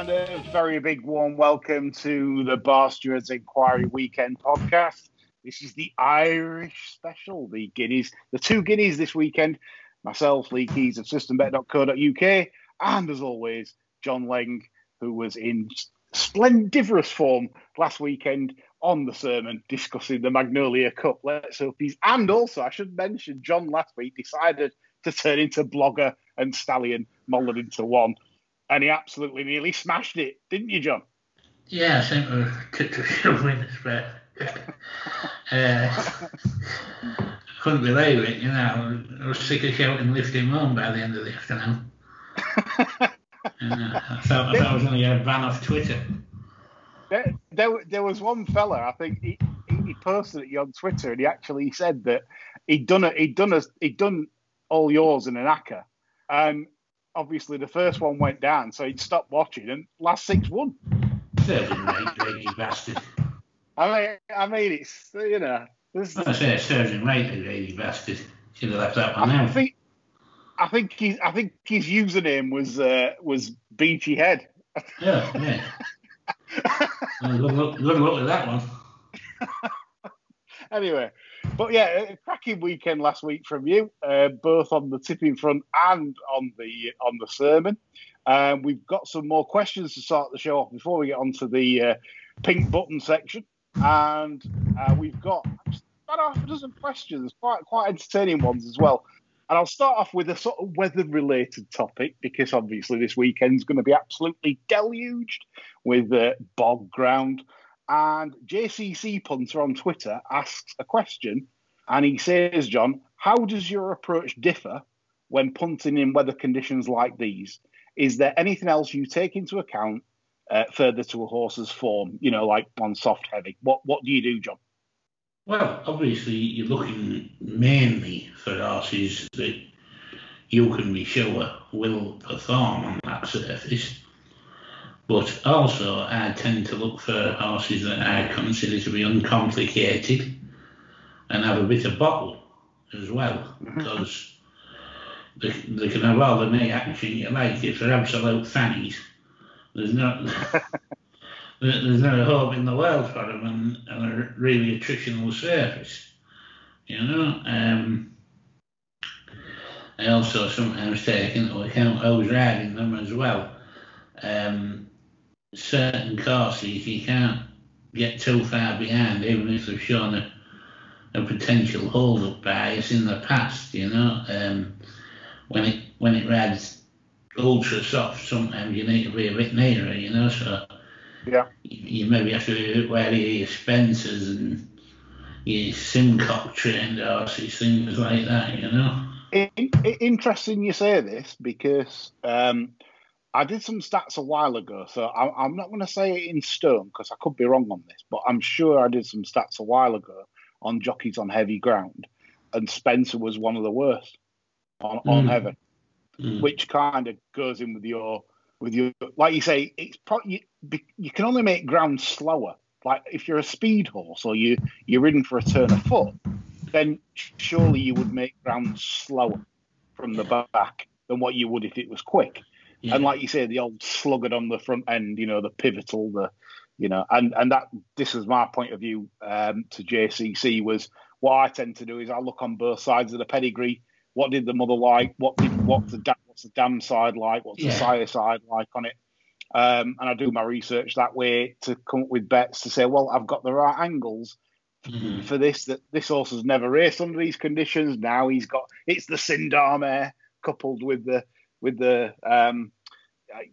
And a very big warm welcome to the Bar Stewards Inquiry Weekend podcast. This is the Irish special, the Guineas, the two Guineas this weekend. Myself, Lee Keys of systembet.co.uk, and as always, John Leng, who was in splendiferous form last weekend on the sermon discussing the Magnolia Cup. Let's hope he's. And also, I should mention, John last week decided to turn into blogger and stallion molded into one. And he absolutely nearly smashed it, didn't you, John? Yeah, I think we took the field winners, but uh, couldn't believe it, you know. I was sick of shouting lift him on by the end of the afternoon. uh, I thought I, thought I was going to get a ban off Twitter. There, there, there was one fella, I think he, he posted it on Twitter, and he actually said that he'd done it, he'd done a, he'd done all yours in an acca, and obviously the first one went down, so he'd stopped watching, and last six won. Rate, lazy bastard. I mean, I mean, it's you know, this, I say serving rate, lazy bastard. Should have left that one I out. think, I think his, I think his username was uh, was Beachy Head. Yeah, yeah. Well, good, luck, good luck with that one. anyway, but yeah, cracking weekend last week from you, uh, both on the tipping front and on the on the sermon. Um, we've got some more questions to start the show off before we get on to the uh, pink button section, and uh, we've got about half a dozen questions, quite quite entertaining ones as well. And I'll start off with a sort of weather-related topic because obviously this weekend's going to be absolutely deluged with uh, bog ground. And JCC Punter on Twitter asks a question, and he says, "John, how does your approach differ when punting in weather conditions like these? Is there anything else you take into account uh, further to a horse's form? You know, like on soft heavy. What what do you do, John? Well, obviously, you're looking mainly for horses that you can be sure will perform on that surface. But also, I tend to look for horses that I consider to be uncomplicated and have a bit of bottle as well, because they, they can have all the knee action you like. If they're absolute fannies, there's not there's no hope in the world for them and, and a really attritional surface. You know, um, I also sometimes take into account who's riding them as well. Um, certain courses you can't get too far behind, even if they've shown a, a potential hold up bias in the past. You know, um, when it when it rides ultra soft, sometimes you need to be a bit nearer. You know, so Yeah. you you maybe have to be a bit wary of your Spencers and your Simcock trained horses, things like that. You know. In, in- interesting you say this because um, I did some stats a while ago, so I, I'm not going to say it in stone because I could be wrong on this, but I'm sure I did some stats a while ago on jockeys on heavy ground, and Spencer was one of the worst on, on Mm. heavy, Mm. which kind of goes in with your with your like you say it's probably you, you can only make ground slower. Like if you're a speed horse or you you're ridden for a turn of foot, then surely you would make ground slower from the back than what you would if it was quick. Yeah. And like you say, the old sluggard on the front end, you know, the pivotal, the you know, and and that this is my point of view um, to JCC was what I tend to do is I look on both sides of the pedigree. What did the mother like? What did what's the da- what's the dam side like? What's the sire side like on it? Um, and I do my research that way to come up with bets to say, well, I've got the right angles Mhm. for this that this horse has never raced under these conditions. Now he's got it's the Sinndar mare coupled with the with the um I,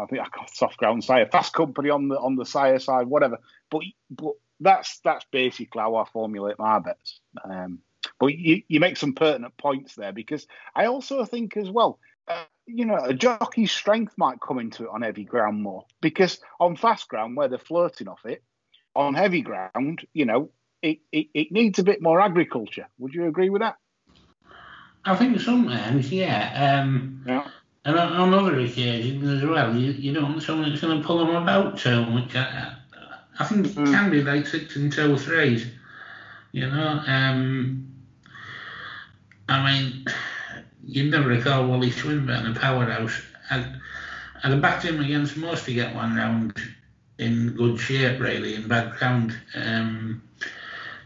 I think I got soft ground sire fast company on the on the sire side, whatever. But but that's that's basically how I formulate my bets. Um, but you, you make some pertinent points there because I also think as well. Uh, you know, a jockey's strength might come into it on heavy ground more because on fast ground where they're flirting off it, on heavy ground, you know, it, it, it needs a bit more agriculture. Would you agree with that? I think sometimes, yeah. Um, Yeah. And on, on other occasions as well, you, you don't want someone that's going to pull them about too much. I, I think it Mm. can be like six and two threes, you know. Um, I mean, you'd never recall Wally Swinburn, a powerhouse. I'd, I'd have backed him against most to get one round in good shape, really, in bad ground, um,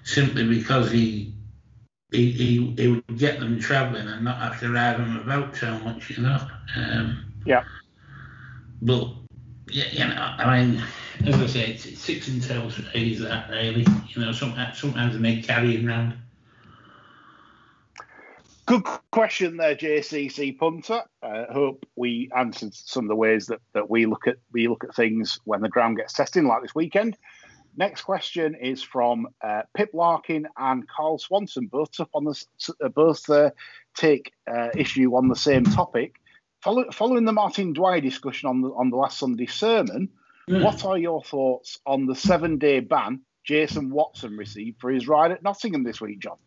simply because he he, he, he would get them travelling and not have to ride them about so much, you know. Um, Yeah. But yeah, you know, I mean, as I say, it's, it's six and two threes that really, you know. Sometimes sometimes they make carrying round. Good question there, JCC punter. Uh, hope we answered some of the ways that, that we look at we look at things when the ground gets tested, like this weekend. Next question is from uh, Pip Larkin and Carl Swanson, both up on the uh, both uh, take uh, issue on the same topic. Follow, following the Martin Dwyer discussion on the on the last Sunday's sermon, Hmm. what are your thoughts on the seven day ban Jason Watson received for his ride at Nottingham this week, John?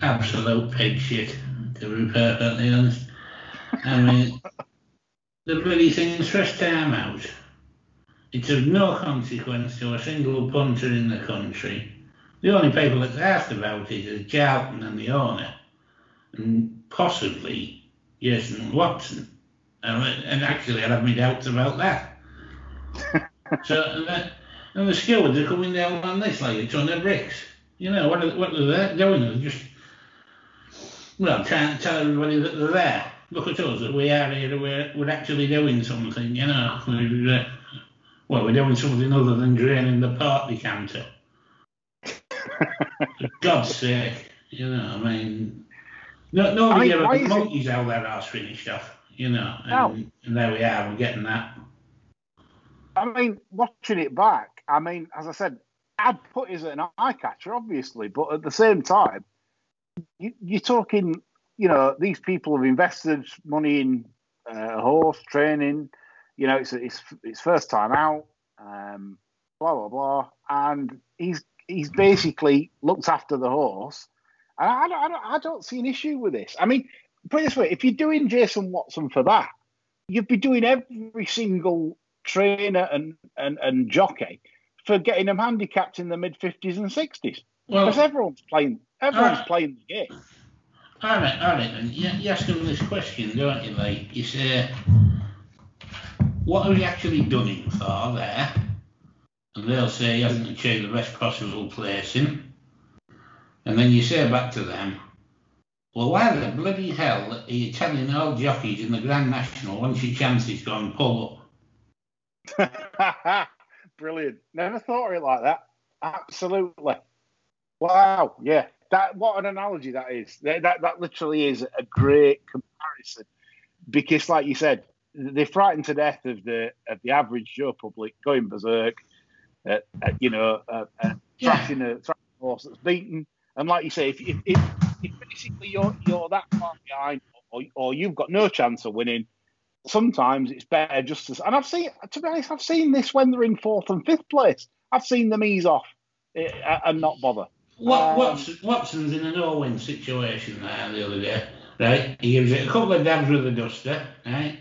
Absolute pig shit, to be perfectly honest. I mean, the bloody thing's first time out. It's of no consequence to a single punter in the country. The only people that's asked about it is Charlton and the owner, and possibly Jason Watson. And, and actually, I have my doubts about that. so, and, the, and the stewards are coming down on this like a ton of bricks. You know, what are, what are they doing? They're just, well, trying to tell everybody that they're there. Look at us, that we are here, we're, we're actually doing something, you know. We're, uh, well, we're doing something other than draining the party counter. For God's sake, you know, I mean, no, nobody I ever why is it- monkeys how their arse finished off, you know. And, No. and there we are, we're getting that. I mean, watching it back, I mean, as I said, I'd put it as an eye catcher, obviously, but at the same time, you, you're talking, you know, these people have invested money in uh, horse training. You know, it's it's it's first time out, um, blah blah blah, and he's he's basically looked after the horse, and I don't, I don't I don't see an issue with this. I mean, put it this way: if you're doing Jason Watson for that, you'd be doing every single trainer and, and, and jockey for getting them handicapped in the mid 50s and 60s. Well, Because everyone's playing everyone's Ah. playing the game. All right, all right then. You, you ask them this question, don't you? Like, you say, what have you actually done him for there? And they'll say he hasn't achieved the best possible placing. And then you say back to them, well, why the bloody hell are you telling all jockeys in the Grand National once your chance is gone, pull up? Brilliant. Never thought of it like that. Absolutely. Wow. Yeah. That what an analogy that is. That that, that literally is a great comparison. Because like you said, they're frightened to death of the of the average Joe public going berserk, uh, uh, you know, uh, uh, Yeah. trashing a a horse that's beaten. And like you say, if if, if, if basically you're you're that far behind, or, or you've got no chance of winning, sometimes it's better just to. And I've seen, to be honest, I've seen this when they're in fourth and fifth place. I've seen them ease off eh, and not bother. What, Um, Watson, Watson's in a no-win situation there the other day, right? He gives it a couple of dabs with a duster, right?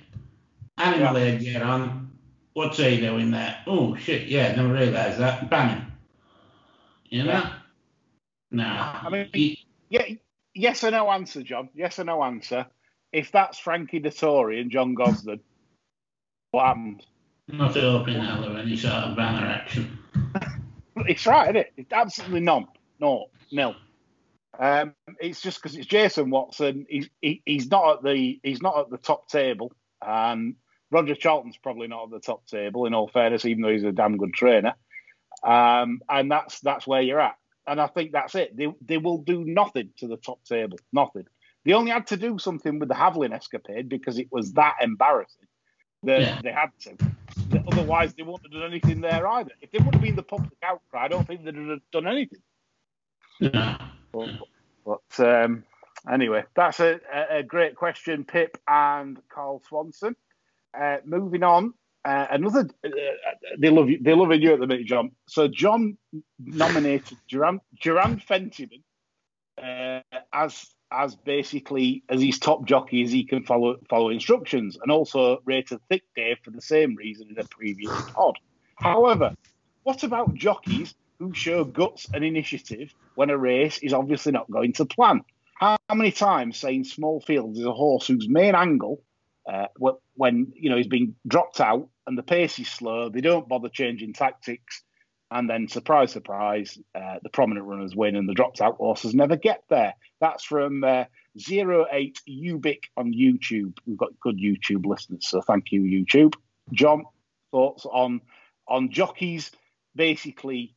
Animal aid get on. What's he doing there? Oh shit! Yeah, never realised that. Ban him. You know? Yeah. Nah. I mean- he- Yeah, yes or no answer, John. Yes or no answer. If that's Frankie Dettori and John Gosden, what happens? not hoping I'll have any sort of banner action. It's right, isn't it? It's absolutely none. No, nil. Um, it's just because it's Jason Watson. He's he, he's not at the he's not at the top table, and Roger Charlton's probably not at the top table. In all fairness, even though he's a damn good trainer, um, and that's that's where you're at. And I think that's it. They they will do nothing to the top table. Nothing. They only had to do something with the Havlin escapade because it was that embarrassing that Yeah. they had to. That Otherwise, they wouldn't have done anything there either. If there would have been the public outcry, I don't think they'd have done anything. Nah. But, but um, Anyway, that's a, a great question, Pip and Carl Swanson. Uh, moving on, uh, another uh, they love you. They loving you at the minute, John. So John nominated Duran Duran Fentiman uh, as as basically as his top jockey as he can follow follow instructions, and also rated Thick Dave for the same reason in a previous pod. However, what about jockeys who show guts and initiative when a race is obviously not going to plan? How many times saying small fields is a horse whose main angle, uh, when you know he's being dropped out and the pace is slow, they don't bother changing tactics, and then surprise, surprise, uh, the prominent runners win and the dropped out horses never get there. That's from uh, 08 Ubic on YouTube. We've got good YouTube listeners, so thank you, YouTube. John, thoughts on on jockeys? Basically,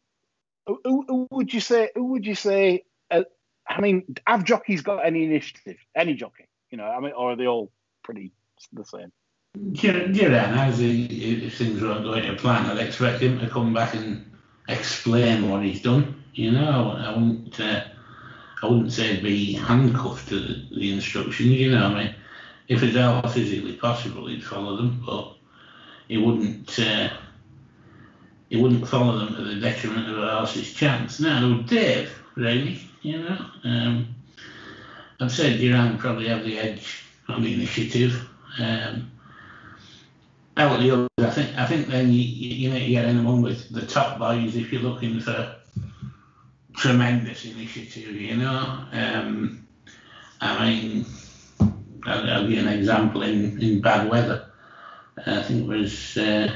who, who, who would you say? Who would you say? Uh, I mean, have jockeys got any initiative? Any jockey, you know? I mean, or are they all pretty the same? Yeah, as if things weren't going to plan, I'd expect him to come back and explain what he's done. You know, I wouldn't, uh, I wouldn't say be handcuffed to the, the, instructions. You know, I mean, if it's all physically possible, he'd follow them, but he wouldn't. Uh, he wouldn't follow them to the detriment of a chance. Now, Dave, really, you know, um, I've said Duran probably have the edge on the initiative. Um, out the others, I think I think then you you know you get among with the top values if you're looking for tremendous initiative. You know, um, I mean, I'll, I'll, give you an example in in bad weather. I think it was uh,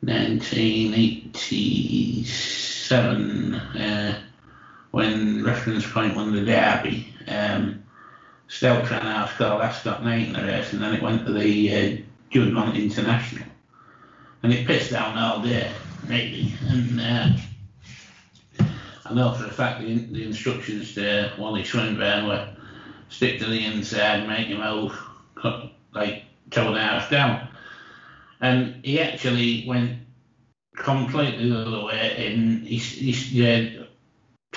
1987 uh, when Reference Point won the Derby. Um, Steltra ran out Carl Ascot night in the race, and then it went to the uh, Juddmonte International. And it pissed down all day, really. And uh, I know for a fact the, the instructions to Wally Swinburn were stick to the inside, make him move, like toe a half down. And he actually went completely the other way and he, he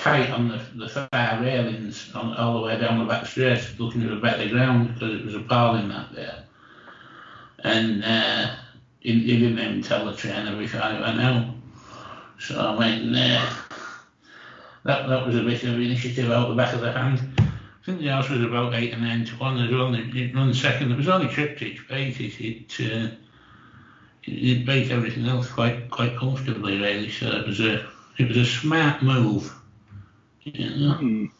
tight on the, the far railings on, all the way down the back straight, looking at a better ground because it was appalling that there and uh, he, he, didn't even tell the trainer before he went out. So I went, uh, that, that was a bit of initiative out the back of the hand. I think the house was about 8 and 9 to 1 as well. It, run second. It was only triptych bait. It, it, uh, it, bait everything else quite quite comfortably, really. So it was a it was a smart move. You know? mm.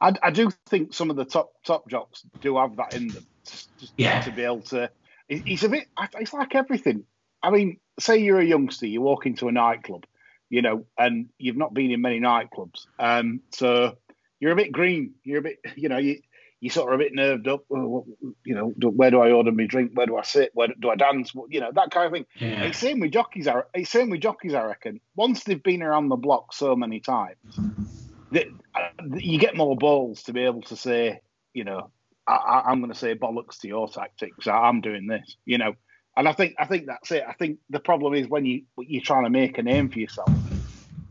I, I do think some of the top top jocks do have that in them. Just, just yeah. to be able to He's a bit. It's like everything. I mean, say you're a youngster, you walk into a nightclub, you know, and you've not been in many nightclubs, um, so you're a bit green. You're a bit, you know, you you sort of a bit nerved up. Oh, you know, where do I order my drink? Where do I sit? Where do I dance? You know, that kind of thing. Yeah. It's same with jockeys. It's same with jockeys. I reckon. Once they've been around the block so many times, you get more balls to be able to say, you know, I, am going to say bollocks to your tactics. I'm doing this, you know. And I think I think that's it. I think the problem is when you you're trying to make a name for yourself,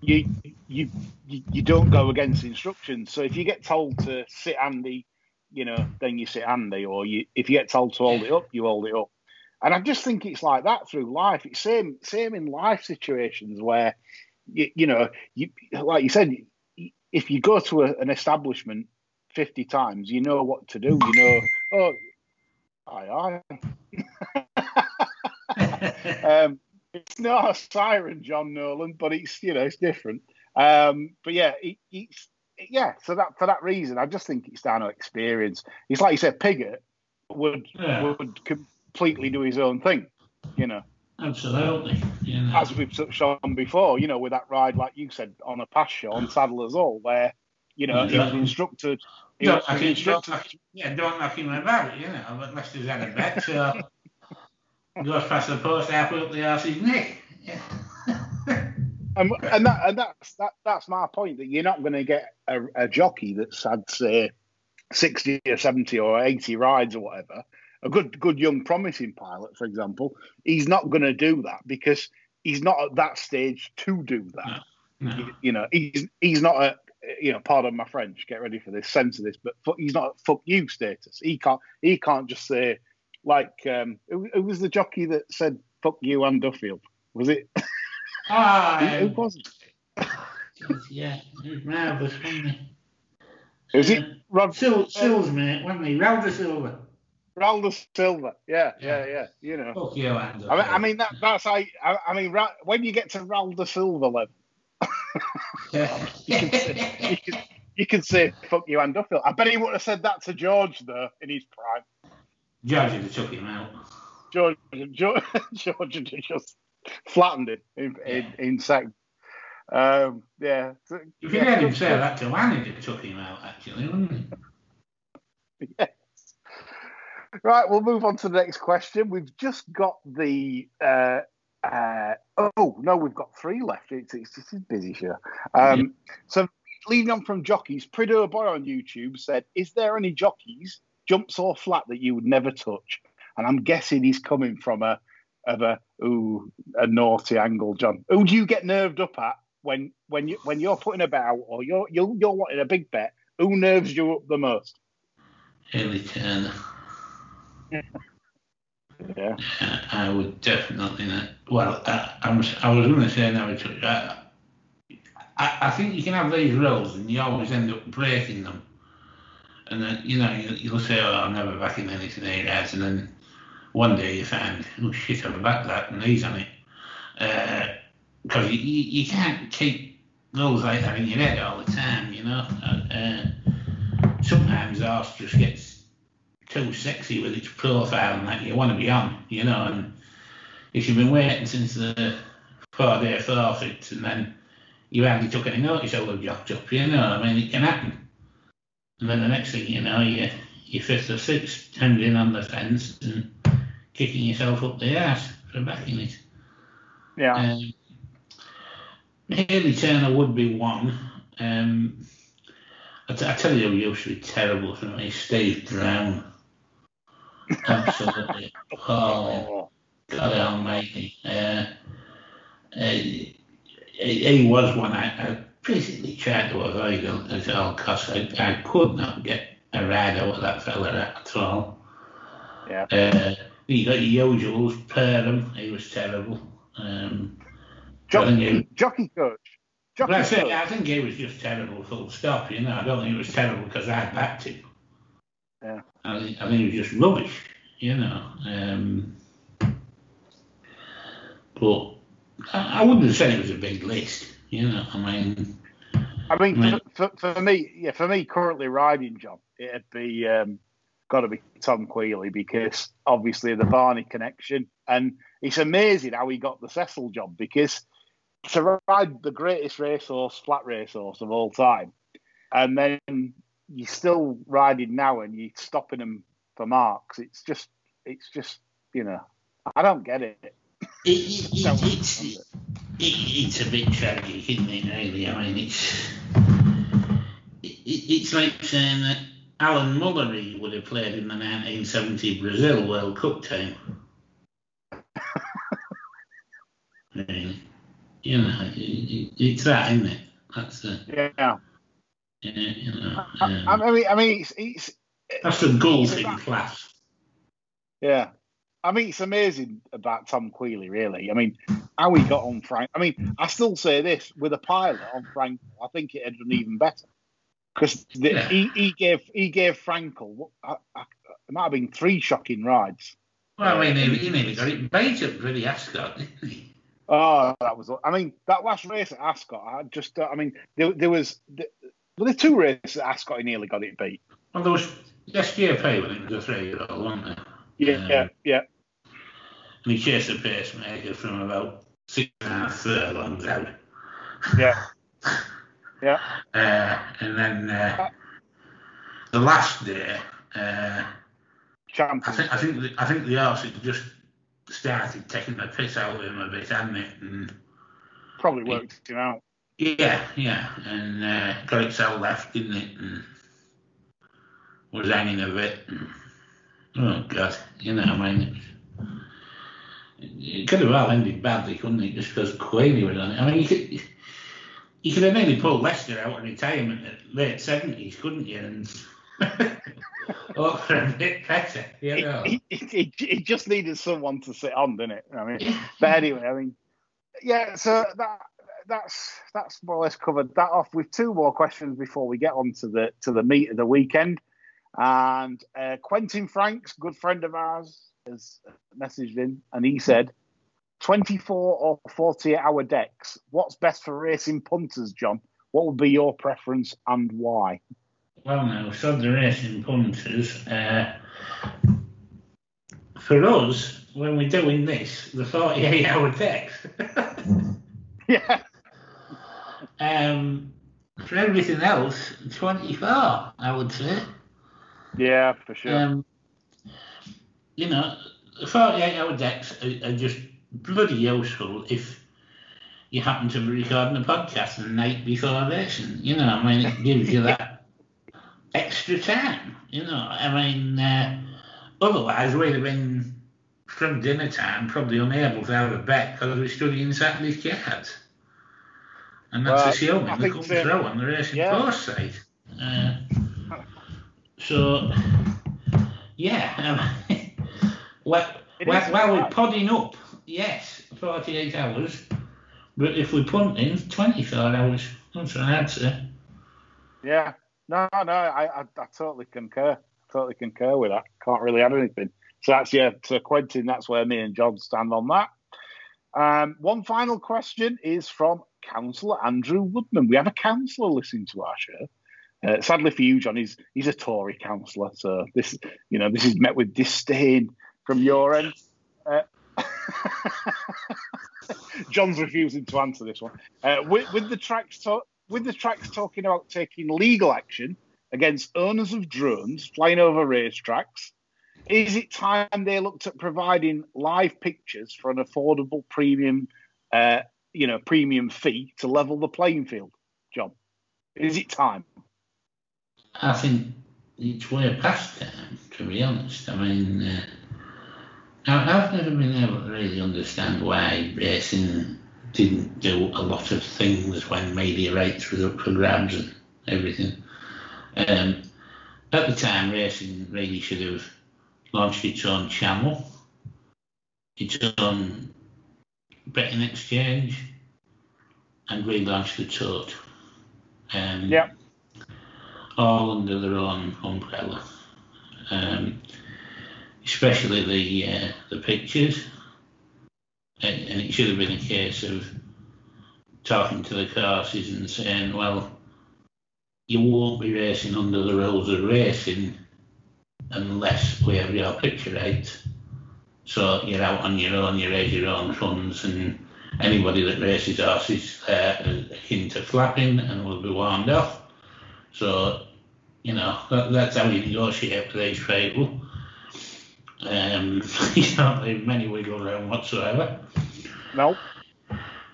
you you you don't go against instructions. So if you get told to sit Andy, you know, then you sit Andy, or you if you get told to hold it up, you hold it up. And I just think it's like that through life. It's same same in life situations where you, you know you like you said if you go to a, an establishment 50 times, you know what to do. You know, oh, aye, aye. um, it's not a siren, John Nolan, but it's, you know, it's different. Um, but yeah, it, it's, yeah, so that for that reason, I just think it's down to experience. It's like you said, Piggott would yeah. would completely do his own thing, you know. Absolutely. You know. As we've shown before, you know, with that ride, like you said, on a pass show on Saddler's Hall, where you know, he was instructed. He don't, was instructed. Don't, yeah, don't knock him about it, you know, unless there's had a bet. Uh, so goes past the post halfway up the arse's neck. Yeah. and, and that and that's that that's my point that you're not going to get a, a, jockey that's had say sixty or seventy or eighty rides or whatever. A good good young promising pilot, for example, he's not going to do that because he's not at that stage to do that. No, no. You, you know, he's he's not a you know, pardon my French, get ready for this, sense of this, but fuck, he's not at fuck you status. He can't he can't just say like um, who, who was the jockey that said fuck you and Duffield? Was it? Ah, who, who was it? yeah, it was marvellous, wasn't it? Was it Rod Sil- Sills, mate, wasn't he? Ralder Silver. De Silva? Yeah, yeah, Yeah. yeah. You know. Fuck you, Andy. I mean, I mean that, that's how. I, I mean, Ra- when you get to de Silva level, yeah. you can, you can say "fuck you" and Duffield. I bet he would have said that to George though in his prime. George had took him out. George, George, George had just flattened him in in, in second. Um, yeah. If you yeah, heard him say that to Annie, it took him out, actually, wouldn't it? Yes. Right, we'll move on to the next question. We've just got the. Uh, uh, oh no, we've got three left. It's, it's, it's a busy show. Um, So, leading on from jockeys, Prido Boy on YouTube said, "Is there any jockeys jumps or flat that you would never touch?" And I'm guessing he's coming from a of a ooh a naughty angle, John. Who do you get nerved up at when when you when you're putting a bet out or you're you're, you're wanting a big bet? Who nerves you up the most? Hayley Turner. Yeah. Uh, I would definitely not. Well, I, I was, I was going to say now. I, I, I think you can have these rules and you always end up breaking them. And then, you know, you, you'll say, oh, I'm never backing anything here. And then one day you find, oh shit, I've backed that and he's on it. Because you, you, you can't keep rules like that in your head all the time, you know. Uh, uh, sometimes horse just gets too sexy with its profile and that you want to be on, you know. And if you've been waiting since the four day forfeit and then you hardly took any notice out of jocked up, you know, I mean, it can happen. And then the next thing you know, you, you're fifth or sixth, tending on the fence and kicking yourself up the ass for backing it. Yeah. Um, Hayley Turner would be one. Um, I, t- I tell you who used to be terrible for me, Steve Brown. Absolutely. Oh, God almighty. Uh, he, he was one I, I basically tried to avoid at all costs. I, I could not get a ride out of that fella at all. Yeah. Uh, he got usuals, Perham, he was terrible. Um, jockey, he- jockey coach. Jockey but I, say, coach. I think he was just terrible, full stop. You know, I don't think he was terrible because I backed him. Yeah. I think, I think he was just rubbish. You know. Um, but I, I wouldn't have said it was a big list. You know, I mean, I mean, for, for, for me, yeah, for me, currently riding John, it'd be um, got to be Tom Queally because obviously the Barney connection, and it's amazing how he got the Cecil job because to ride the greatest racehorse, flat racehorse of all time, and then you're still riding now and you're stopping them for marks. It's just, it's just, you know, I don't get it. it, it, it, it's it, it's a bit tragic, isn't it? Really, I mean, it's it, it's like saying that Alan Mullery would have played in the 1970 Brazil World Cup team. Mean, you know, it, it, it's that, isn't it? That's the, Yeah, yeah, you know, I, I mean, I mean, it's, it's that's the golfing class. Yeah. I mean, it's amazing about Tom Queally, really. I mean, how he got on Frank. I mean, I still say this with a pilot on Frank, I think it had done even better because Yeah. he, he gave he gave Frankel what- I, I, it might have been three shocking rides. Well, I mean, he, he nearly got it bait up really Ascot, didn't he? Oh, that was. I mean, that last race at Ascot, I just. uh, I mean, there, there was. There, were there two races that Ascot he nearly got it beat? Well, there was SGP when it was a three-year-old, wasn't there? Yeah, Um, yeah, yeah. And he chased the pacemaker from about six and a half furlongs out. Yeah. Yeah. Uh, and then uh, the last day, uh, I think I think the, I think the horse had just started taking the piss out of him a bit, hadn't it? And Probably worked him out. Yeah, yeah, and uh, got itself left, didn't it? And was hanging a bit. And, oh God, you know, I mean. It, it could have well ended badly, couldn't it? Just because Queenie was on it. I mean, you could, you could have nearly pulled Lester out of retirement at late seventies, couldn't you? And oh, for a bit better, you know. He, he, he just needed someone to sit on, didn't it? I mean, but anyway, I mean, yeah. So that that's that's more or less covered that off. With two more questions before we get on to the to the meat of the weekend. And uh, Quentin Franks, good friend of ours, has messaged in, and he said, 24 or 48 hour decks. What's best for racing punters, John? What would be your preference and why? Well, now, so the racing punters, uh, for us, when we're doing this, the 48 hour decks. yeah. Um, for everything else, 24, I would say. Yeah, for sure. Um, you know, 48 hour decks are, are just bloody useful if you happen to be recording a podcast the night before racing. You know, I mean, it gives you that extra time. You know, I mean, uh, otherwise we'd have been from dinner time probably unable to have a bet because we're studying Saturday's cards. And that's Well, assuming I they come so. through on the racing Yeah. course side. Uh, so, yeah, um, while, is while we're podding up, yes, 48 hours, but if we're punting, 24 hours. That's what I'd. Yeah. No, no, I, I, I totally concur. Totally concur with that. Can't really add anything. So that's yeah. So Quentin, that's where me and John stand on that. Um, one final question is from Councillor Andrew Woodman. We have a councillor listening to our show. Uh, sadly for you, John, he's he's a Tory councillor, so this you know this is met with disdain from your end. Uh, John's refusing to answer this one. Uh, with, with the tracks to- with the tracks talking about taking legal action against owners of drones flying over racetracks, is it time they looked at providing live pictures for an affordable premium, uh, you know, premium fee to level the playing field? John, is it time? I think it's way past time, to be honest. I mean, uh, I've never been able to really understand why racing didn't do a lot of things when media rights was up for grabs and everything. Um, at the time, racing really should have launched its own channel, its own betting exchange, and relaunched the tote. Um, Yeah. all under their own umbrella. Um, especially the uh, the pictures, and, and it should have been a case of talking to the courses and saying, well, you won't be racing under the rules of racing unless we have your picture rights. So you're out on your own, you raise your own funds, and anybody that races horses there is akin to flapping and will be warned off. So, you know, that, that's how you negotiate with these people. Um, you don't leave many wiggle room whatsoever. No.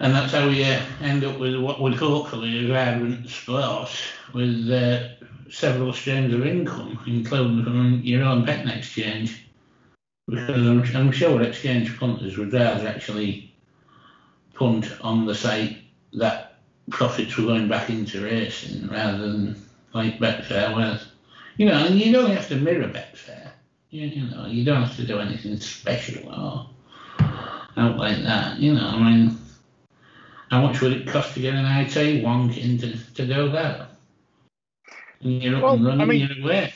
And that's how we uh, end up with what would hopefully a vibrant sport with uh, several streams of income, including from your own betting exchange. Because I'm, I'm sure exchange punters would rather actually punt on the site that profits were going back into racing rather than like Betfair, where, you know, and you don't have to mirror Betfair. You, you know, you don't have to do anything special or out like that. You know, I mean, how much would it cost to get an IT wonk in to, to do that? And you're up Well, and running, I mean- you're away.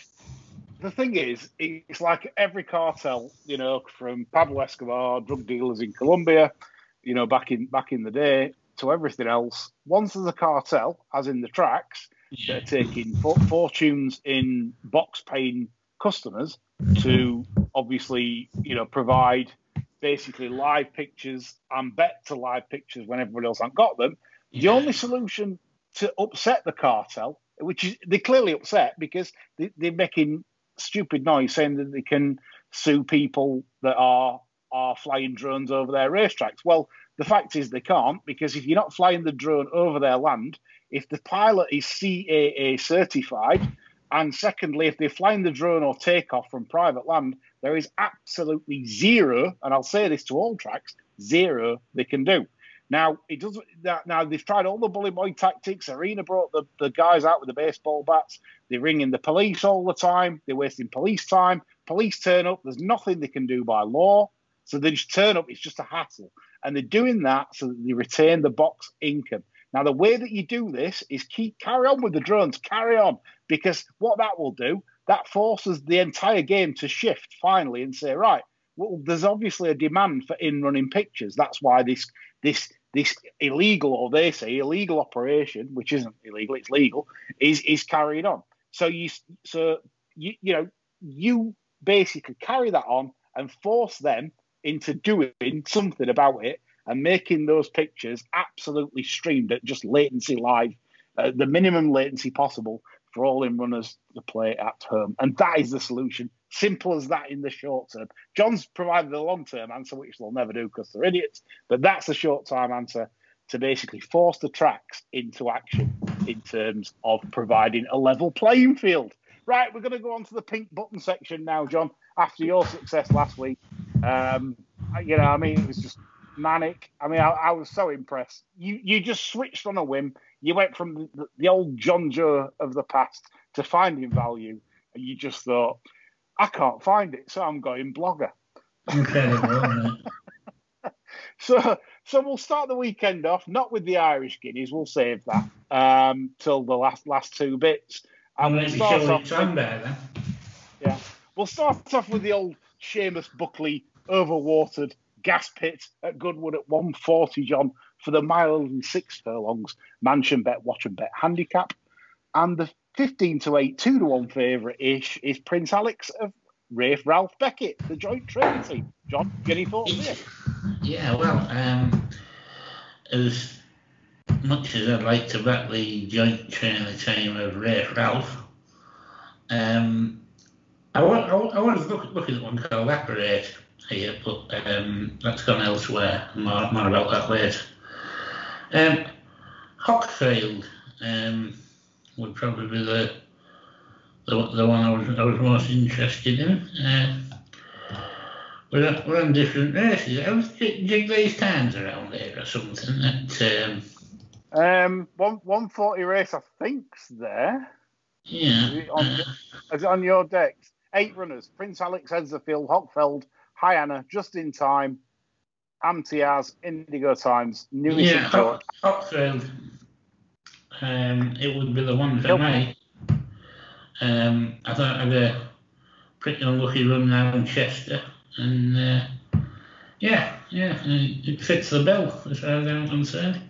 The thing is, it's like every cartel, you know, from Pablo Escobar, drug dealers in Colombia, you know, back in back in the day, to everything else. Once there's a cartel, as in the tracks, that are taking for- fortunes in box paying customers to obviously, you know, provide basically live pictures and bet to live pictures when everybody else hasn't got them. The only solution to upset the cartel, which is they're clearly upset because they, they're making stupid noise saying that they can sue people that are are flying drones over their racetracks. Well, the fact is they can't because if you're not flying the drone over their land, if the pilot is CAA certified, and secondly, if they're flying the drone or takeoff from private land, there is absolutely zero, and I'll say this to all tracks, zero they can do. Now it doesn't. Now they've tried all the bully boy tactics. Arena brought the, the guys out with the baseball bats. They're ringing the police all the time. They're wasting police time. Police turn up. There's nothing they can do by law, so they just turn up. It's just a hassle, and they're doing that so that they retain the box income. Now the way that you do this is keep carry on with the drones, carry on, because what that will do, that forces the entire game to shift finally and say, right, well, there's obviously a demand for in-running pictures. That's why this this this illegal, or they say illegal operation, which isn't illegal, it's legal, is is carried on. So you so you you know you basically carry that on and force them into doing something about it and making those pictures absolutely streamed at just latency live, uh, the minimum latency possible for all in runners to play at home. And that is the solution. Simple as that in the short term. John's provided the long term answer, which they'll never do because they're idiots. But that's the short term answer to basically force the tracks into action in terms of providing a level playing field. Right, we're going to go on to the pink button section now, John. After your success last week, um, you know, I mean, it was just manic. I mean, I, I, was so impressed. You you just switched on a whim. You went from the, the old John Joe of the past to finding value, and you just thought, I can't find it, so I'm going blogger. Incredible. so so we'll start the weekend off not with the Irish Guineas. We'll save that um, till the last last two bits. And we'll start off. With, there, yeah, we'll start off with the old Seamus Buckley overwatered gas pit at Goodwood at 140, John, for the mile and six furlongs, Mansion Bet, Watch and Bet handicap. And the 15 to 8, 2 to 1 favourite ish is Prince Alex of Rafe Ralph Beckett, the joint training team. John, any thoughts here? Yeah, well, um, as much as I'd like to back the joint training team of Rafe Ralph, um, I, want, I, I was look, looking at one called Apparate here, but um, that's gone elsewhere. More, more about that later. Um, Hochfeld um, would probably be the, the the one I was I was most interested in. Uh, we're, we're on different races. I was jig these times around there or something. That, um, um, one one forty race, I think's there. Yeah. Is it on, uh, is it on your decks? Eight runners: Prince Alex Edserfield, Hochfeld, Hi Anna, Just in Time, Amtiaz, Indigo Times, New Yeah, Hot. Um, it would be the one for me. Um, I thought I had a pretty unlucky run now in Chester, and uh, yeah, yeah, it fits the bill as far as I'm concerned.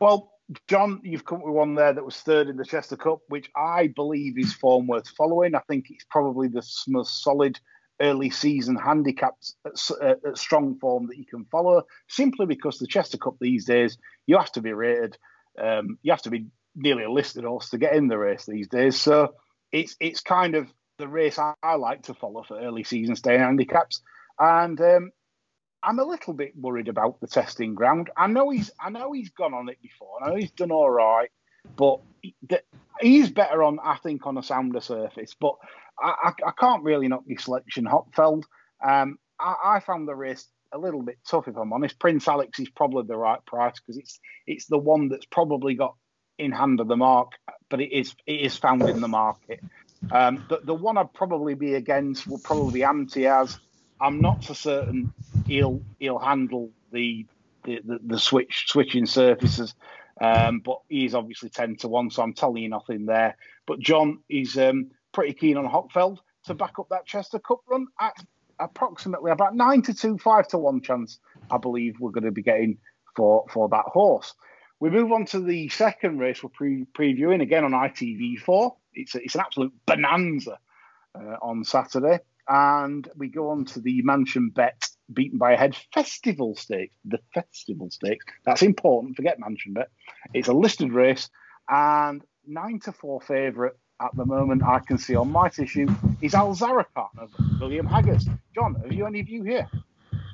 Well, John, you've come with one there that was third in the Chester Cup, which I believe is form worth following. I think it's probably the most solid early season handicaps at, at, strong form that you can follow, simply because the Chester Cup these days, you have to be rated, um, you have to be nearly a listed horse to get in the race these days. So it's it's kind of the race I, I like to follow for early season staying handicaps, and um, I'm a little bit worried about the testing ground. I know he's I know he's gone on it before. I know he's done all right, but he's better on I think on a sounder surface. But I, I, I can't really knock the selection Hochfeld. Um, I, I, found the race a little bit tough, if I'm honest. Prince Alex is probably the right price because it's it's the one that's probably got in hand of the mark, but it is it is found in the market. Um, the, the one I'd probably be against will probably be Amtiyaz. I'm not so certain he'll he'll handle the the, the, the switch switching surfaces. Um, but he's obviously 10 to 1, so I'm telling you nothing there. But John is um, pretty keen on Hochfeld to back up that Chester Cup run at approximately about 9 to 2, 5 to 1 chance, I believe we're going to be getting for, for that horse. We move on to the second race we're pre- previewing again on ITV4. It's, a, it's an absolute bonanza uh, on Saturday. And we go on to the Mansion Bet beaten by a head festival stakes. The festival stakes. That's important. Forget Mansion Bet. It's a listed race and nine to four favourite at the moment I can see on my tissue is Al Zarakan of William Haggas. John, have you any view here?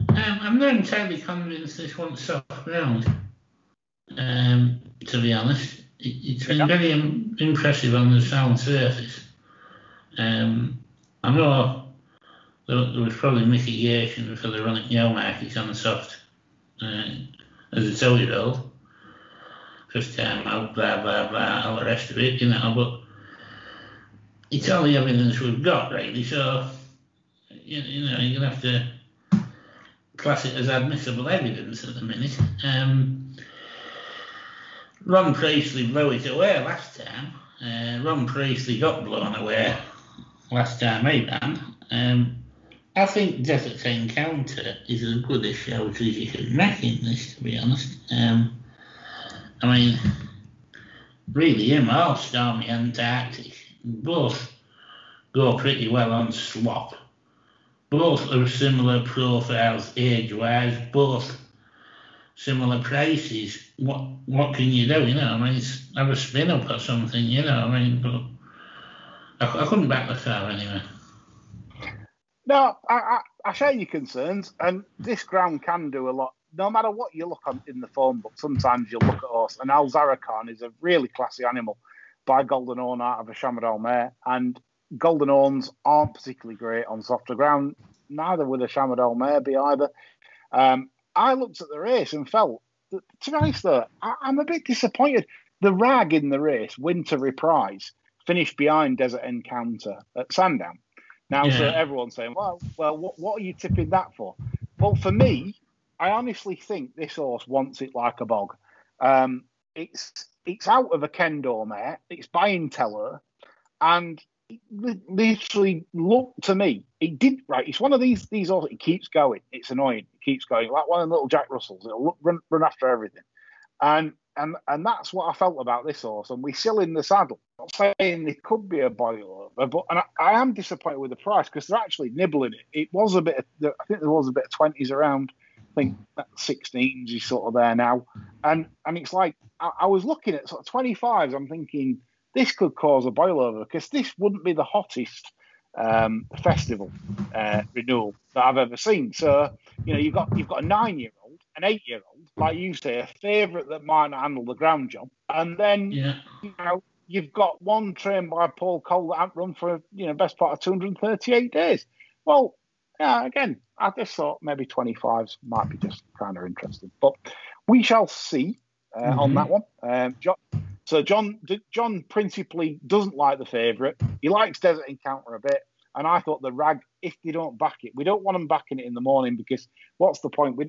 Um, I'm not entirely convinced this one's soft ground, um, to be honest. It, has been yeah. very um, impressive on the sound surface. Um, I know there, there, was probably mitigation for the running yell markets on the soft. Uh, as a two year old. First time out, blah, blah, blah, all the rest of it, you know, but it's the evidence we've got, really, so, you, you know, you're going to have to class it as admissible evidence at the minute. Um, Ron Priestley blew it away last time. Uh, Ron Priestley got blown away last time he ran. Um, I think Desert Encounter is as good a shout as you can make in this, to be honest. Um, I mean, really, him or Stormy Antarctic, both go pretty well on slop. Both are similar profiles age-wise, both similar prices. What what can you do? You know, I mean, have a spin up or something. You know, I mean, but I, I couldn't back the car anyway. No, I, I, I share your concerns, and this ground can do a lot. No matter what you look on in the phone book, sometimes you'll look at us, and Al Zarakan is a really classy animal by Golden Horn out of a Shamardal mare, and Golden Horns aren't particularly great on softer ground, neither would a Shamardal mare be either. Um, I looked at the race and felt, to be honest, though, I, I'm a bit disappointed. The rag in the race, Winter Reprise, finished behind Desert Encounter at Sandown. Now, so everyone's saying, well, well, what, what are you tipping that for? Well, for me, I honestly think this horse wants it like a bog. Um, it's it's out of a Kendor mare. It's by Intello, and it literally looked to me. It did right. It's one of these these. It keeps going. It's annoying. It keeps going like one of the little Jack Russells. It'll look, run run after everything, and and and that's what I felt about this horse. And we're still in the saddle. I'm not saying it could be a boil over, but and I, I am disappointed with the price because they're actually nibbling it. It was a bit. Of, I think there was a bit of twenties around. I think that 16s is sort of there now, and and it's like I, I was looking at sort of 25s. I'm thinking this could cause a boil over because this wouldn't be the hottest um, festival uh, renewal that I've ever seen. So you know you've got you've got a nine year old, an eight year old, like you say, a favourite that might not handle the ground job, and then Yeah. you know you've got one trained by Paul Cole that hasn't run for you know best part of 238 days. Well, yeah, again, I just thought maybe 25s might be just kind of interesting, but we shall see uh, on Mhm. that one. Um, John, so John, John principally doesn't like the favourite. He likes Desert Encounter a bit, and I thought the rag, if they don't back it, we don't want them backing it in the morning because what's the point? With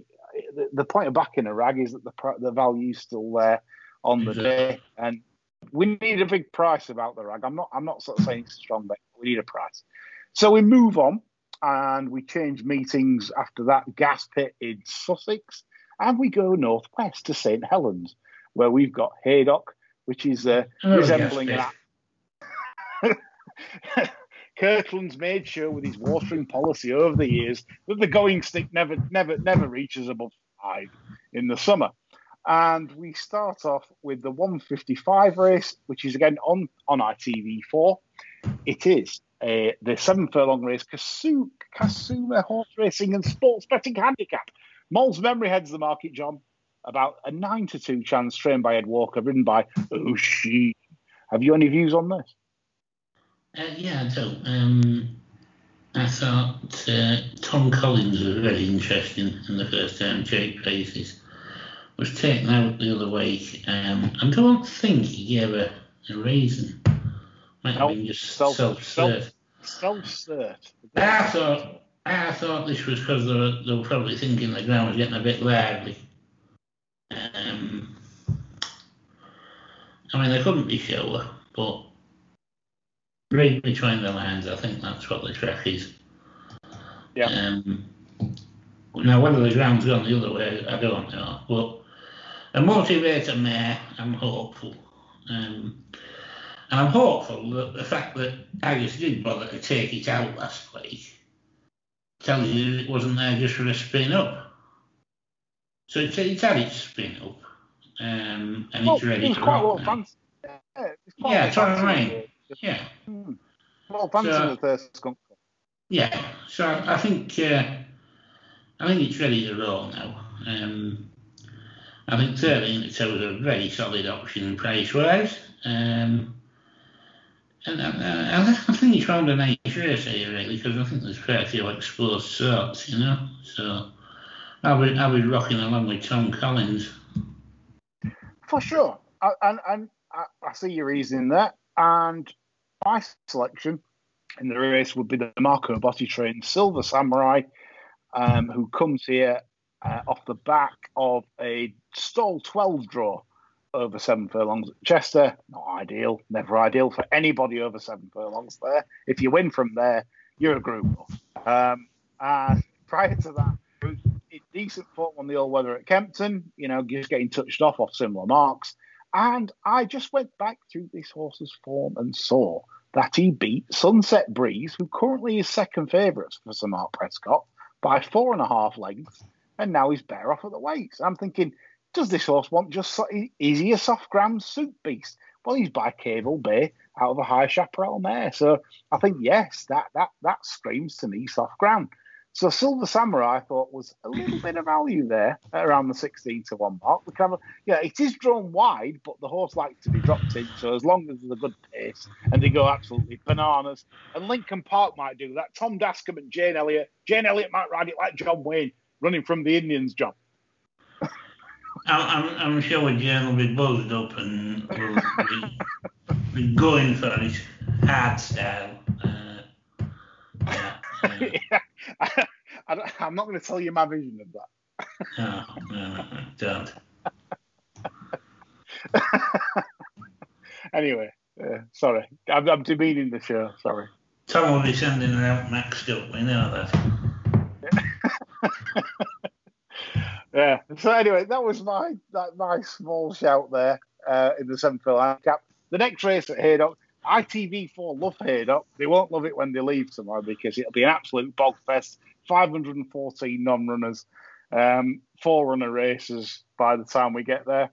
the, the point of backing a rag is that the the value's still there on the day, and we need a big price about the rag. I'm not I'm not sort of saying it's a strong bet. We need a price. So we move on and we change meetings after that gas pit in Sussex, and we go northwest to St Helens, where we've got Haydock, which is uh, Oh, resembling gas an. Kirkland's made sure with his watering policy over the years that the going stick never, never, never reaches above five in the summer. And we start off with the 155 race, which is again on on ITV4. It is uh, the seven furlong race, Kasu, Kasuma Horse Racing and Sports Betting Handicap. Moles memory heads the market, John, about a nine to two chance, trained by Ed Walker, ridden by Oshie. Have you any views on this? Uh, yeah, I do. Um, I thought uh, Tom Collins was very interesting in the first time Jake races. Was taken out the other week. Um, I don't think he gave a, a reason. Might have been just Self- self self- Self-cert. I thought I thought this was because they were, they were probably thinking the ground was getting a bit lively. Um, I mean, they couldn't be sure, but read between the lines, I think that's what the track is. Yeah. Um, now, whether the ground's gone the other way, I don't know. But a motivator mare, I'm hopeful. Um, and I'm hopeful that the fact that Agus did bother to take it out last week tells you that it wasn't there just for a spin up. So it's, it's had its spin up, um, and Well, it's ready it was to quite rock of now. fans. Yeah, it was quite Yeah, a lot of it's what I fans in mean. the- Yeah, of fans So- in the first skunk. yeah. So I, I think uh, I think it's ready to roll now. Um, I think 13 it was a very solid option price wise. Um, and I, I, I think found a nice race here really because I think there's quite a few exposed sorts, you know. So I'll be, I'll be rocking along with Tom Collins. For sure. I, and and I, I see your reasoning there. And my selection in the race would be the Marco Botti train Silver Samurai, um, who comes here uh, off the back of a stall 12 draw over seven furlongs at Chester. Not ideal, never ideal for anybody over seven furlongs there. If you win from there, you're a group. Um, and prior to that, decent form on the all weather at Kempton, you know, just getting touched off off similar marks. And I just went back through this horse's form and saw that he beat Sunset Breeze, who currently is second favourite for Sir Mark Prescott, by four and a half lengths, and now he's better off at the weights. I'm thinking, does this horse want just is he a soft ground soup beast? Well, he's by Cable Bay out of a high chaparral mare, so I think yes, that that that screams to me soft ground. So Silver Samurai I thought was a little bit of value there around the 16 to 1 mark. We yeah, it is drawn wide, but the horse likes to be dropped in. So as long as there's a good pace and they go absolutely bananas, and Lincoln Park might do that. Tom Dascombe and Jane Elliott. Jane Elliott might ride it like John Wayne running from the Indians, John. I'm, I'm, sure Jane will be buzzed up and will be, be going for his hard style. Uh, yeah. yeah. I, am not going to tell you my vision of that. no, no, don't. anyway, uh, sorry. I'm, I'm, demeaning the show. Sorry. Tom will be sending out maxed up. We know that. yeah. So anyway, that was my that my small shout there uh, in the seventh handicap. The next race at Haydock, ITV4 love Haydock. They won't love it when they leave tomorrow because it'll be an absolute bog fest. 514 non-runners, um, four runner races by the time we get there.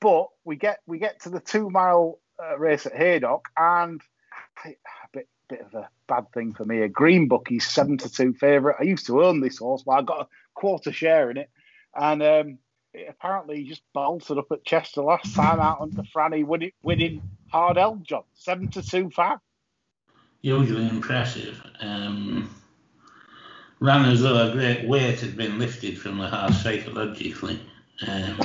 But we get we get to the two mile uh, race at Haydock, and a bit bit of a bad thing for me. A green bookie's seven to two favourite. I used to own this horse, but I got a quarter share in it, and um, apparently just bolted up at Chester last time out under Franny, winning, winning hard L job, seven to two far. Hugely impressive. Um, ran as though a great weight had been lifted from the horse psychologically. Um,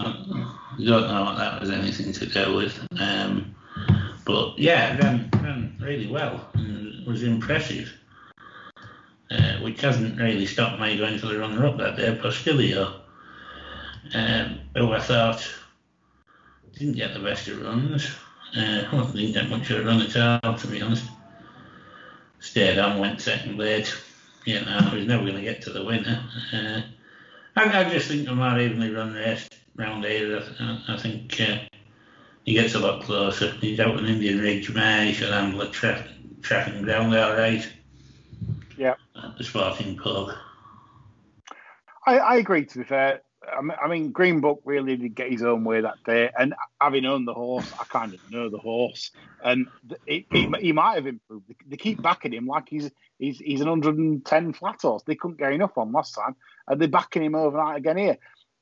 I don't know what that was anything to do with. Um, but yeah, ran, ran really well and was impressive. Uh, which hasn't really stopped me going to the runner up that day, Postilio, um, who I thought didn't get the best of runs. Uh, well, didn't get much of a run at all, to be honest. Stayed on, went second late. You know, I was never going to get to the winner. Uh, I, I, just think a more evenly run race round here. I, I think uh, he gets a lot closer. He's out an Indian Ridge mare. He should handle it track, track and ground all right. The Sporting Pub. I, I agree, to be fair. I mean, Green Book really did get his own way that day, and having owned the horse, I kind of know the horse, and he might have improved. They keep backing him like he's he's he's an 110 flat horse. They couldn't get enough on last time, and they're backing him overnight again here.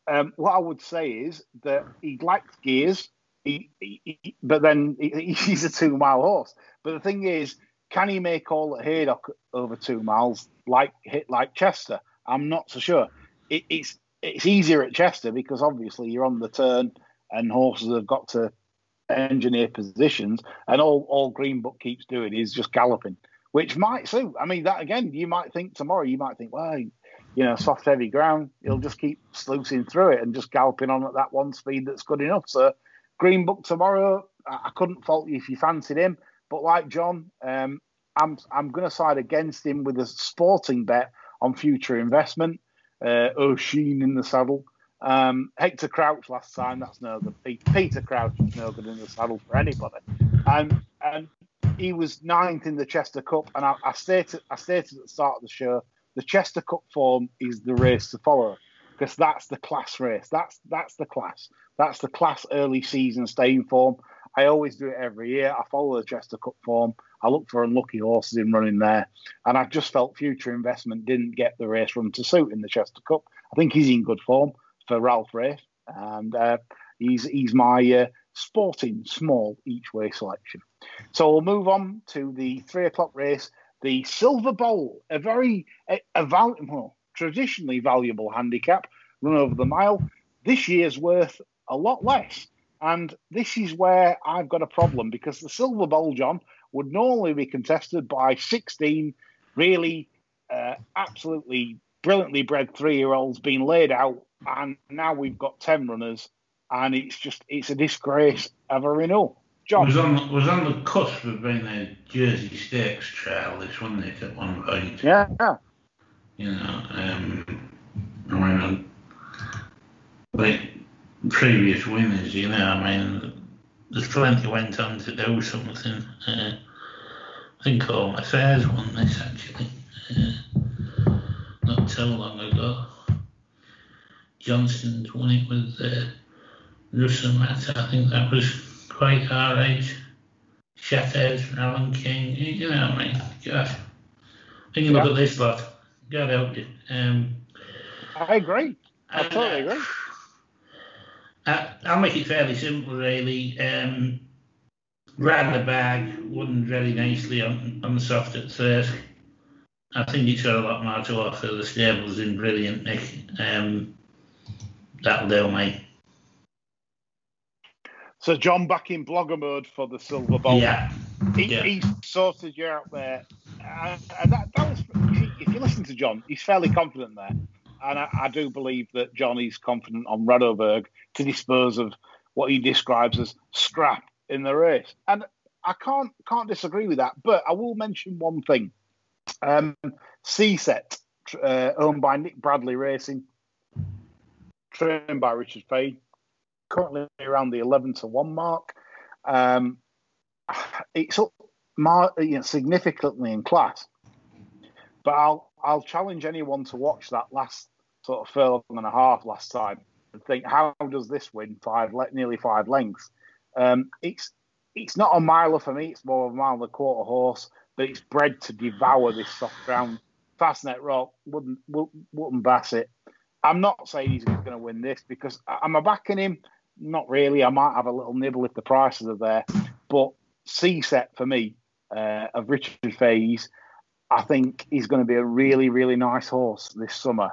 Um, what I would say is that he likes gears, he, he, but then he's a two mile horse. But the thing is, can he make all at Haydock over two miles like hit like Chester? I'm not so sure. It, it's it's easier at Chester because obviously you're on the turn and horses have got to engineer positions, and all all Green Book keeps doing is just galloping, which might suit. I mean, that again, you might think tomorrow, you might think, well, you know, soft heavy ground, he'll just keep sluicing through it and just galloping on at that one speed that's good enough. So, Green Book tomorrow, I couldn't fault you if you fancied him, but like John, um, I'm I'm going to side against him with a sporting bet on future investment uh, Oisin in the saddle. Um, Hector Crouch last time, that's no good. Peter Crouch is no good in the saddle for anybody. And and he was ninth in the Chester Cup. And I, I stated I stated at the start of the show, the Chester Cup form is the race to follow because that's the class race. That's that's the class. That's the class early season staying form. I always do it every year. I follow the Chester Cup form. I look for unlucky horses in running there, and I just felt future investment didn't get the race run to suit in the Chester Cup. I think he's in good form for Ralph Race, and uh, he's he's my uh, sporting small each way selection. So we'll move on to the three o'clock race, the Silver Bowl, a very a, a well, traditionally valuable handicap, run over the mile. This year's worth a lot less. And this is where I've got a problem because the Silver Bowl, John, would normally be contested by 16 really uh, absolutely brilliantly bred three year olds being laid out. And now we've got 10 runners. And it's just, it's a disgrace of a renewal. John. was on was on the cusp of being a Jersey Stakes trial, this wasn't it, at one point? Yeah. You know, um, I mean, like previous winners, you know, I mean, there's plenty went on to do something. Uh, I think Home Affairs won this actually, uh, not so long ago. Johnston's won it with uh, Russell Matt, I think that was quite our age. Shatters Alan King, you know what I mean? Gosh. Think you look Yeah. at this lot, God help you. Um, I agree. I totally uh, agree. I, I'll make it fairly simple, really. Um, ran the bag, won very nicely on, on soft at first. I think it's got a lot more to offer. The stable's in brilliant nick. Um, that'll do, me. So, John, back in blogger mode for the Silver Bowl. Yeah. he, Yeah. he sorted you out there. And that, that was, if you listen to John, he's fairly confident there. And I, I do believe that Johnny's confident on Radoberg to dispose of what he describes as scrap in the race. And I can't can't disagree with that. But I will mention one thing. Um, C-Set, uh, owned by Nick Bradley Racing, trained by Richard Fahey, currently around the 11 to 1 mark. Um, it's up mar- you know, significantly in class. But I'll I'll challenge anyone to watch that last sort of furlong and a half last time and think how does this win five nearly five lengths? Um, it's it's not a miler for me. It's more of a mile and a quarter horse, but it's bred to devour this soft ground. Fastnet Rock wouldn't wouldn't bass it. I'm not saying he's going to win this because I- am I backing him? Not really. I might have a little nibble if the prices are there, but C set for me uh, of Richard Fahey's, I think he's going to be a really, really nice horse this summer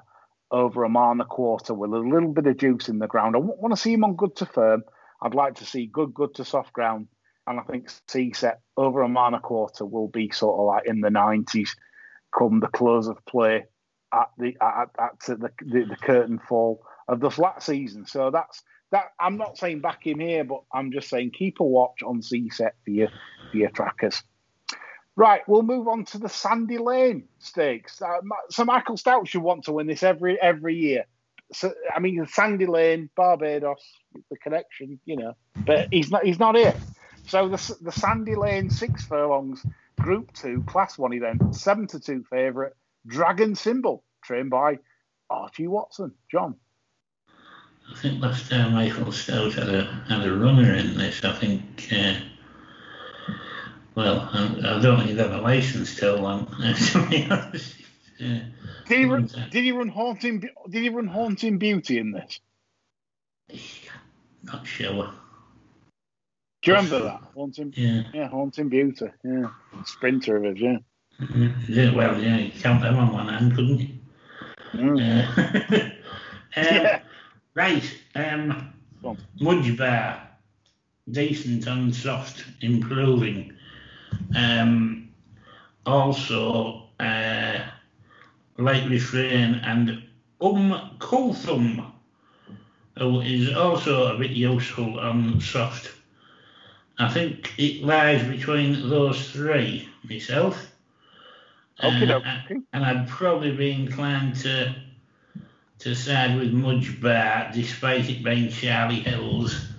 over a mile and a quarter with a little bit of juice in the ground. I want to see him on good to firm. I'd like to see good, good to soft ground. And I think C set over a mile and a quarter will be sort of like in the 90s come the close of play at the at, at the, the, the curtain fall of the flat season. So that's that. I'm not saying back him here, but I'm just saying keep a watch on C set for your for your trackers. Right, we'll move on to the Sandy Lane Stakes. Uh, Michael Stoute should want to win this every every year. So I mean, Sandy Lane, Barbados, the connection, you know, but he's not he's not here. So the the Sandy Lane six furlongs, Group Two, Class One event, seven to two favourite, Dragon Symbol, trained by Archie Watson. John. I think last time Michael Stoute had a had a runner in this. I think. Uh, well, I, I don't think he'd have a license till to be honest. Uh, Did he run? Did he run Haunting? Did he run Haunting Beauty in this? not sure. Do you remember that Haunting? Yeah. Yeah, Haunting Beauty. Yeah, sprinter of it. Yeah. Mhm. Yeah, well, yeah, you count them on one hand, couldn't you? Mm. Uh, um, Yeah. Right. Um, Mujbar, decent and soft, improving. Um, also, uh, Light Refrain and Um Kulthum, who is also a bit useful on soft. I think it lies between those three, myself. Okie Uh, dokie. and I'd probably be inclined to to side with Mujbar, despite it being Charlie Hills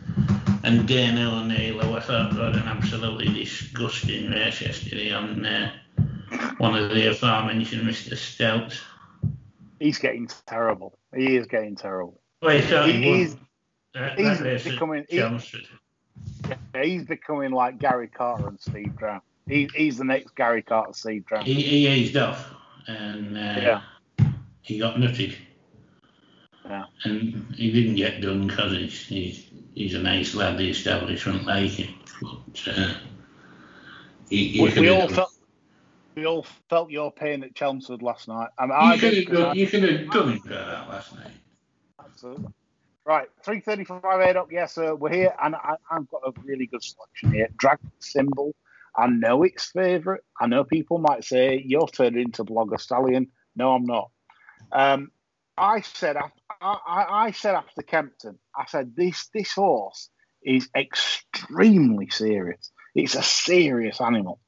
and Dane O'Neill, who I thought got an absolutely disgusting race yesterday on uh, one of the aforementioned Mr. Stoute. He's getting terrible. He is getting terrible. Well, he he, He- he's that, he's that becoming- he- yeah, he's becoming like Gary Carter and Steve Brown. He, he's the next Gary Carter, Steve Brown. He, he eased off and uh, Yeah. he got nutted. Yeah. And he didn't get done because he's, he's, he's a nice lad, the establishment like him. But uh, he, he We, we all felt we all felt your pain at Chelmsford last night. I mean, I You could did, have 'cause I- you could have done it for that last night. Absolutely. Right, 335 8 up. Yes, sir. We're here, and I, I've got a really good selection here. Dragon Symbol. I know it's favourite. I know people might say you're turning into Blogger Stallion. No, I'm not. Um, I said after, I, I said after Kempton, I said this this horse is extremely serious. It's a serious animal.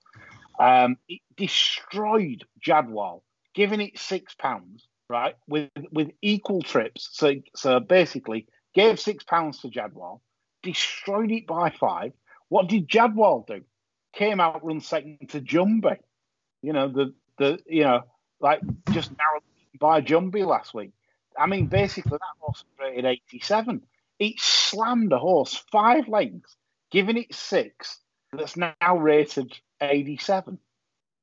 Um, it destroyed Jadwal, giving it six pounds, right, with with equal trips. So so basically, gave six pounds to Jadwal, destroyed it by five. What did Jadwal do? Came out run second to Jumbie. You know the the you know like just narrowly by Jumbie last week. I mean, basically that horse rated 87. It slammed a horse five lengths, giving it six. That's now rated 87.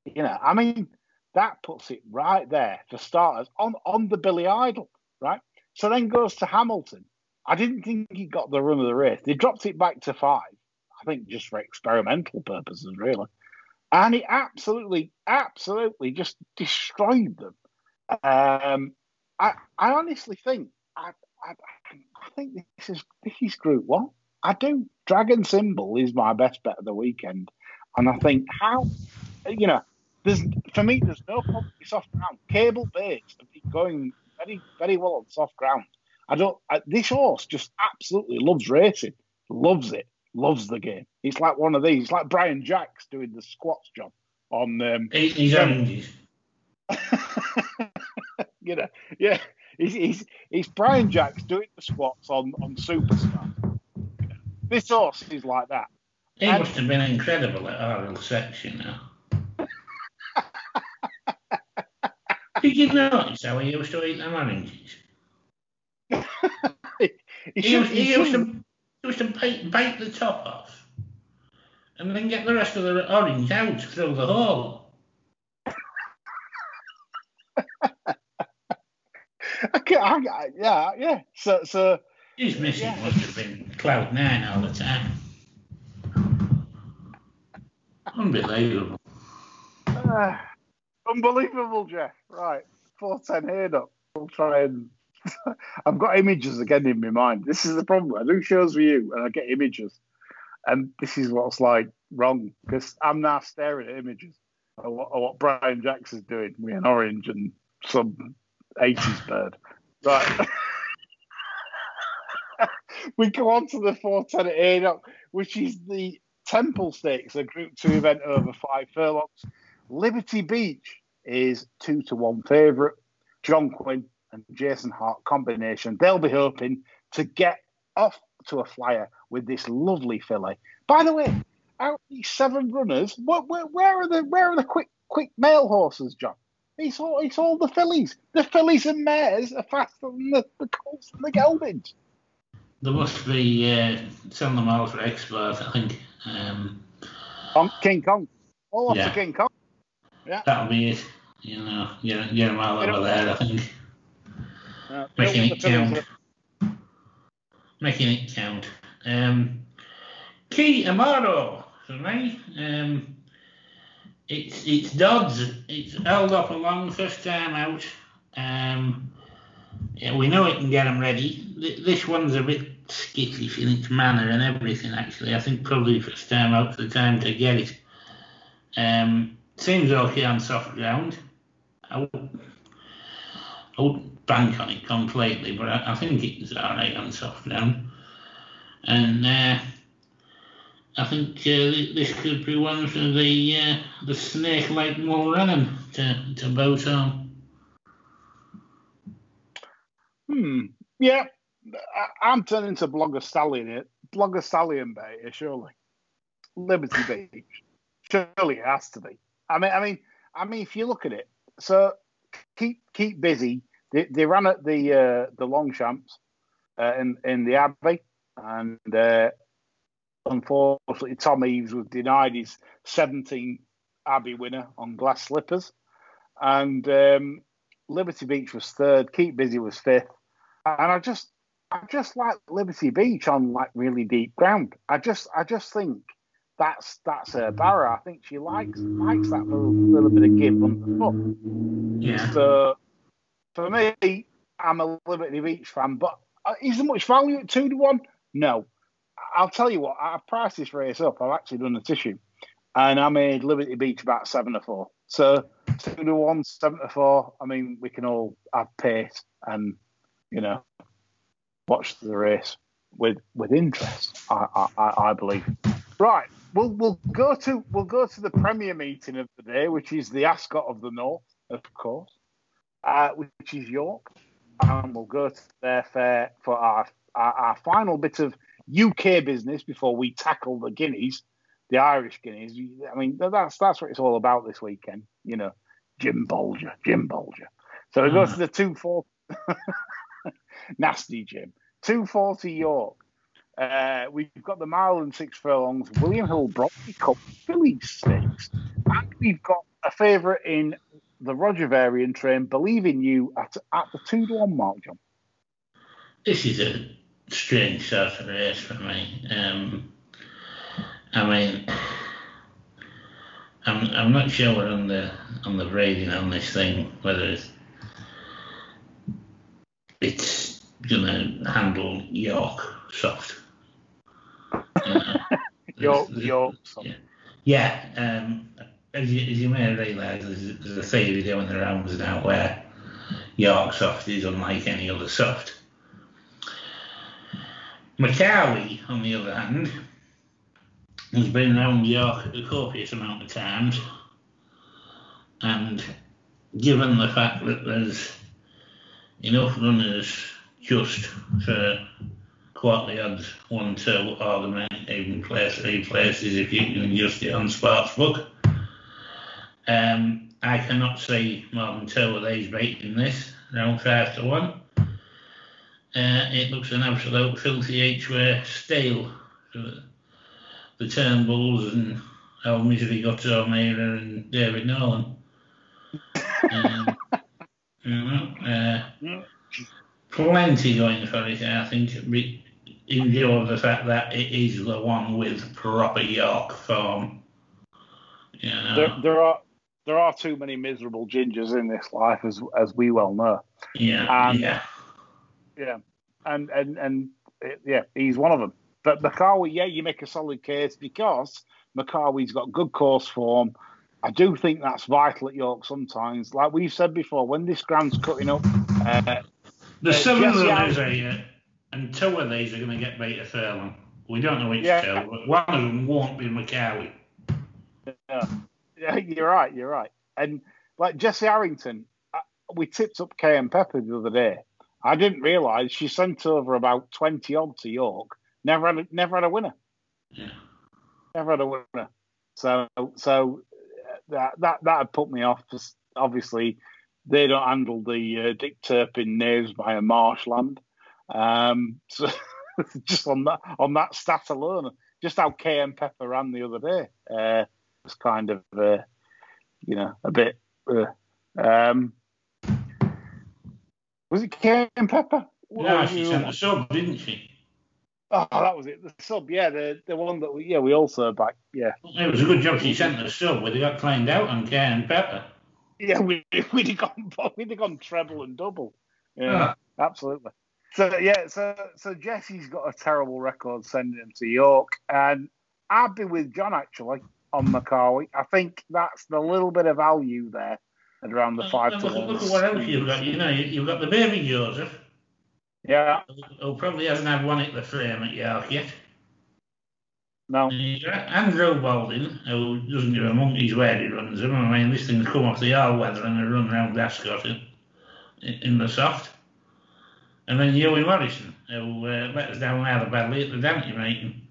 You know, I mean, that puts it right there for starters on on the Billy Idol, right? So then goes to Hamilton. I didn't think he got the run of the race. They dropped it back to five. I think just for experimental purposes, really. And he absolutely, absolutely just destroyed them. Um, I, I honestly think I, I, I think this is this is Group One. I do. Dragon Symbol is my best bet of the weekend, and I think how, you know, there's for me there's no problem with soft ground. Cable based have going very very well on soft ground. I don't. I, this horse just absolutely loves racing, loves it, loves the game. It's like one of these. It's like Brian Jacks doing the squats job on. Um, his oranges. You know, yeah, he's, he's, he's Brian Jacks doing the squats on, on Superstar. This horse is like that. He And- must have been incredible at oral sex, you know. Did you notice how he used to eat them oranges? He He should, used, he he used should, to, he used to bite, bite the top off and then get the rest of the orange out through the hole. I can't, I, I- yeah, yeah. So, so His missus Yeah. must have been cloud nine all the time. Unbelievable. uh, unbelievable, Jeff. Right, four ten here up. We'll try and. I've got images again in my mind. This is the problem. I do shows with you, and I get images, and this is what's like wrong because I'm now staring at images of what, of what Brian Jacks is doing with an orange and some 80s bird. Right. we go on to the 410 at Adel, which is the Temple Stakes, a Group 2 event over five furlongs. Liberty Beach is two to one favourite. John Quinn and Jason Hart combination. They'll be hoping to get off to a flyer with this lovely filly. By the way, out of these seven runners, what, where, where are the where are the quick quick male horses, John? It's all it's all the fillies. The fillies and mares are faster than the, the colts and the geldings. There must be uh, selling them all for expert, I think. Um, Kong, King Kong. All off Yeah. to King Kong. that'll be it. You know, get, get them all You know- over there, I think. Uh, Making it count. Making it count. Um, Que Amoro for me. Um, it's it's Dods. It's held up a long first time out. Um, yeah, we know it can get them ready. This one's a bit skittish in its manner and everything. Actually, I think probably first time out, the time to get it. Um, seems okay on soft ground. I wouldn't, I wouldn't bank on it completely, but I, I think it's all right on soft ground. And uh, I think uh, this could be one for the uh, the snake like Mulrennan to to boat on. Hmm. Yeah. I, I'm turning to Blogger Stallion here. Blogger Stallion Bay here, surely. Liberty Beach. Surely it has to be. I mean, I mean, I mean, if you look at it, so keep keep busy. They, they ran at the uh, the Longchamps uh, in in the Abbaye, and uh, unfortunately, Tom Eaves was denied his 17 Abbaye winner on glass slippers, and um, Liberty Beach was third. Keep busy was fifth, and I just I just like Liberty Beach on like really deep ground. I just I just think that's that's her barrow. I think she likes likes that little, little bit of give underfoot. Yeah. So for me, I'm a Liberty Beach fan, but uh, is there much value at two to one? No. I'll tell you what. I've priced this race up. I've actually done the tissue, and I made Liberty Beach about seven to four. So two to one, seven to four. I mean, we can all have pace and you know watch the race with with interest. I I, I believe. Right. We'll we'll go to we'll go to the premier meeting of the day, which is the Ascot of the North, of course, uh, which is York, and we'll go to their fair for our, our our final bit of UK business before we tackle the Guineas, the Irish Guineas. I mean, that's that's what it's all about this weekend. You know, Jim Bolger, Jim Bolger. So we go to the two four, nasty Jim, two forty York. Uh, we've got the mile and six furlongs, William Hill Bronte Cup Filly Stakes, and we've got a favourite in the Roger Varian train, Believe in You, at, at the two to one mark, John. This is a strange sort of race for me. Um, I mean, I'm I'm not sure on the on the rating on this thing whether it's, it's gonna handle York soft. Uh, York, there's- York. yeah. Yeah, um, as, you, as you may realise, there's, there's a theory going around now where York soft is unlike any other soft. Makawee, on the other hand, has been around York a copious amount of times, and given the fact that there's enough runners just for quarterly odds, one, two, or the main even place three places if you can adjust it on Sportsbook. Um, I cannot see more than two of these beating this, around five to one. Uh, it looks an absolute filthy each way steal for the, Turnbulls and how misery got O'Meara and David Nolan. um, you know, uh, plenty going for it, I think, in view of the fact that it is the one with proper York form. You know, There, there are there are too many miserable gingers in this life, as as we well know. yeah, um, yeah, Yeah, and and and uh, yeah, he's one of them. But Makawee, yeah, you make a solid case because Makawee's got good course form. I do think that's vital at York sometimes. Like we've said before, when this ground's cutting up, uh, There's uh, seven Jesse runners here, and two of these are going to get beat a furlong. We don't know which Yeah. two, but one of them won't be Makawee. yeah, yeah, you're right, you're right. And like Jesse Harrington, uh, we tipped up KM Pepper the other day. I didn't realise she sent over about twenty odd to York. Never had a, never had a winner. Yeah. Never had a winner. So so that that that had put me off. obviously, they don't handle the uh, Dick Turpin names by a marshland. Um, so just on that on that stat alone, just how KM Pepper ran the other day uh, was kind of uh, you know a bit. Uh, um, was it KM Pepper? What No, she sent the sub, didn't she? Oh, that was it. The sub, yeah, the the one that we, yeah, we all also back, yeah, It was a good job she sent the sub, but they got claimed out on Karen Pepper. yeah, we we'd have gone we'd have gone treble and double, yeah, Ah. absolutely. So yeah, so so Jesse's got a terrible record sending him to York, and I'd be with John actually on Makawee. I think that's the little bit of value there at around the five to look, at what else you've got. You know, you, you've got the baby Joseph, Yeah, who probably hasn't had one at the frame at York yet. no, And you've got Andrew Balding, who doesn't give a monkey's where he runs them. I mean, this thing's come off the all weather and a run round Ascot in, in the soft. And then Ewan Morrison, who uh, let us down rather badly at the Dante meeting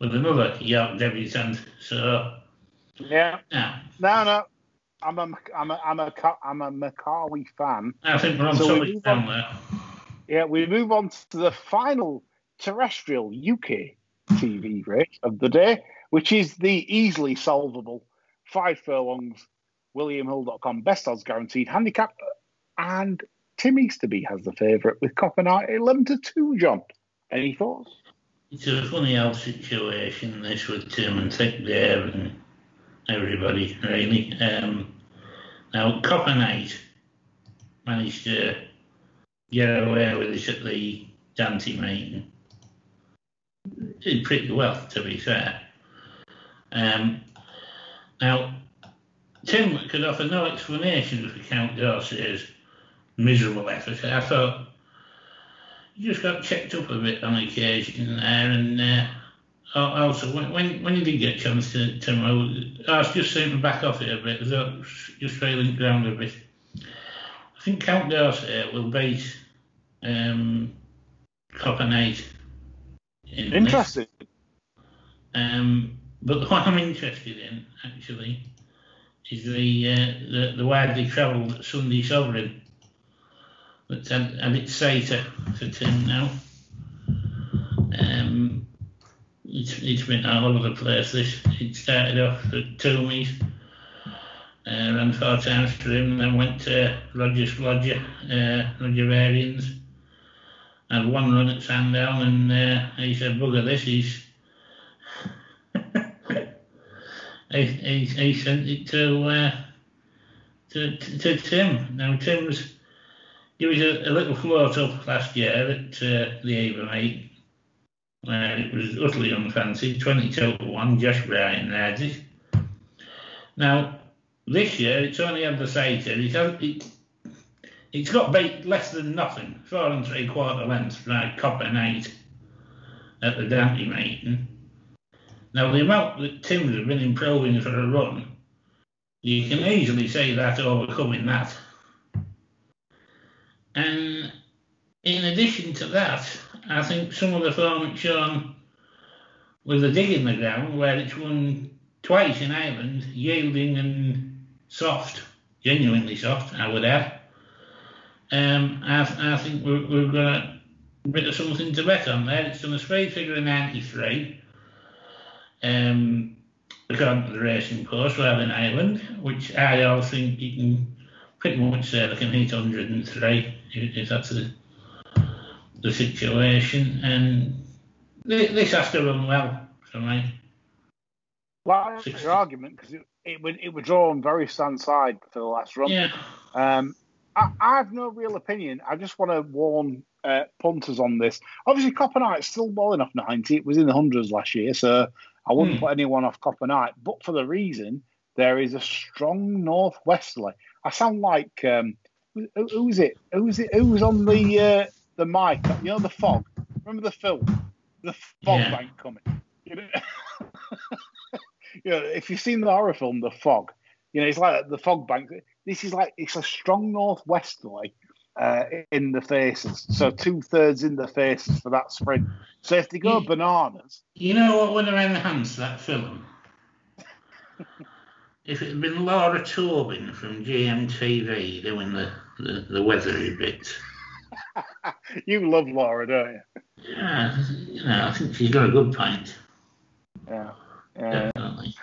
with another York debutant. So, yeah, yeah, no, no. I'm a I'm a I'm a I'm a Makawee fan. I think we're on So we on. there. Yeah, we move on to the final terrestrial UK TV race of the day, which is the easily solvable five furlongs WilliamHill.com best odds guaranteed handicap. And Tim Easterby has the favourite with Copper Knight 11 to 2, John. Any thoughts? it's a funny old situation this with Tim and Thick there and everybody really. Um, now Copper Knight managed to get away with it at the Dante meeting. Did pretty well, to be fair. Um, now, Tim could offer no explanation for Count D'Orsay's miserable effort. I thought he just got checked up a bit on occasion there, and uh, also when, when when you did get a chance to, to I was just saying back off it a bit, just trailing ground a bit. I think Count D'Orsay will beat um, Copper Knight. In Interesting. Um, but what I'm interested in, actually, is the uh, the, the widely travelled Sunday Sovereign. That's had, had its say to, to Tim now. Um, it's been all over the place. This it started off at Toomey's, uh, ran four times for him, then went to Roger's Lodger, uh, Roger Varians, had one run at Sandown, and uh, he said, "Bugger this, he's." he, he, he sent it to, uh, to, to, to Tim. Now Tim's he was a, a little float up last year at uh, the Avon 8 where it was utterly unfancied, 22 to 1, Josh Bryan led it. Now, this year it's only had the sighter, it has, it, it's got beat less than nothing, four and three quarter lengths by Copper Knight at the Dante meeting. Now, the amount that Tim's have been improving for a run, you can easily say that overcoming that. And in addition to that, I think some of the form it's shown with the dig in the ground, where it's won twice in Ireland, yielding and soft, genuinely soft, I would add. Um, I, I think we're, we're going to bit of something to bet on there. It's done a straight figure of 93, um, according to the racing post, rather in Ireland, which I all think you can pretty much say they can hit 103 if, if that's the the situation, and this has to run well for me. Well, like your argument because it, it would it would draw on very stand side for the last run. Yeah. Um, I, I, have no real opinion. I just want to warn uh, punters on this. Obviously, Copper Knight's still well enough 90. It was in the hundreds last year, so I wouldn't hmm. put anyone off Copper Knight. But for the reason there is a strong northwesterly. I sound like um, who, who is it? Who is it? Who was on the uh, the mic, you know, the fog. Remember the film, the fog yeah. bank coming. You know, you know, if you've seen the horror film, The Fog, you know, it's like the fog bank. This is like it's a strong northwesterly uh, in the faces, so two thirds in the faces for that sprint. So if they go you, bananas, you know what would have enhanced that film? if it had been Laura Tobin from GMTV doing the, the, the weathery bits. you love Laura, don't you? Yeah, you know, I think she's got a good point. Yeah, yeah. Definitely.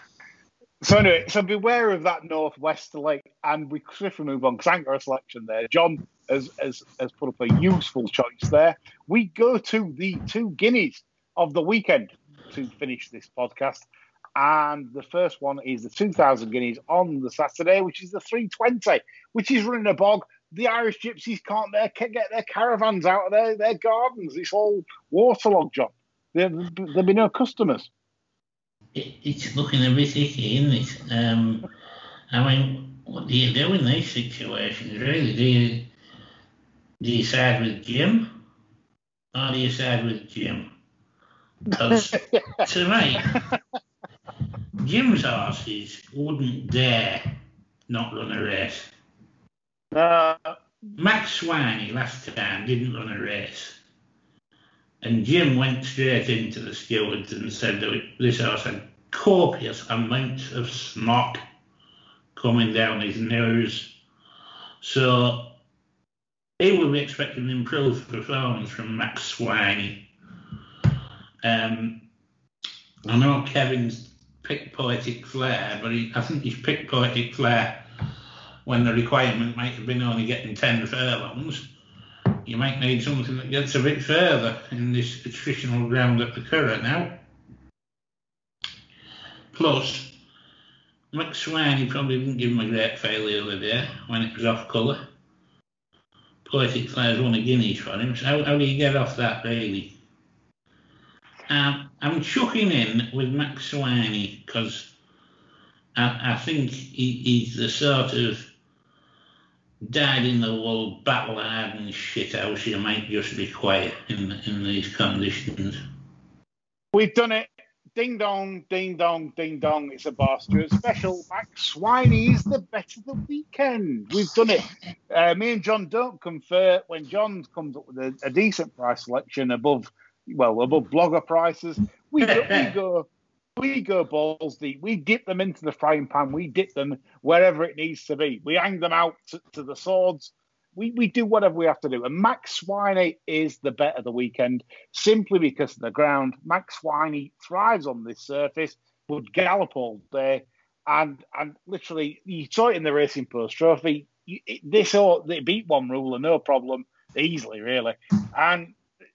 So anyway, so beware of that northwesterly, and we swiftly move on because I got a selection there. John has, has has put up a useful choice there. We go to the two guineas of the weekend to finish this podcast, and the first one is the 2,000 guineas on the Saturday, which is the 320, which is running a bog the Irish gypsies can't get their caravans out of their, their gardens. It's all waterlogged, John. There, there'll be no customers. It, it's looking a bit icky, isn't it? Um, I mean, what do you do in these situations, really? Do you, do you side with Jim or do you side with Jim? Because to me, Jim's horses wouldn't dare not run a race. Uh, Mac Swiney last time didn't run a race. And Jim went straight into the stewards and said that this horse had copious amounts of snot coming down his nose. So he will be expecting improved performance from Mac Swiney. Um, I know Kevin's picked Poetic Flare, but he, I think he's picked Poetic Flare when the requirement might have been only getting 10 furlongs. you might need something that gets a bit further in this attritional ground at the current now. Plus, Mac Swiney probably didn't give him a great failure the day when it was off colour. Poetic Flare's won a guineas for him, so how, how do you get off that, really? Um, I'm chucking in with Mac Swiney because I, I think he, he's the sort of died in the wool, battle hardened shit house you might just be quiet in, in these conditions. We've done it. Ding dong, ding dong, ding dong. It's a Bastard special. Mac Swiney's the bet of the weekend. We've done it. Uh, me and John don't confer. When John comes up with a, a decent price selection above, well, above blogger prices, we we go, we go balls deep. We dip them into the frying pan. We dip them wherever it needs to be. We hang them out to, to the swords. We, we do whatever we have to do. And Mac Swiney is the bet of the weekend simply because of the ground. Mac Swiney thrives on this surface, would gallop all day. And and literally, you saw it in the Racing Post Trophy. You, it, this all they beat one ruler, no problem, easily, really. And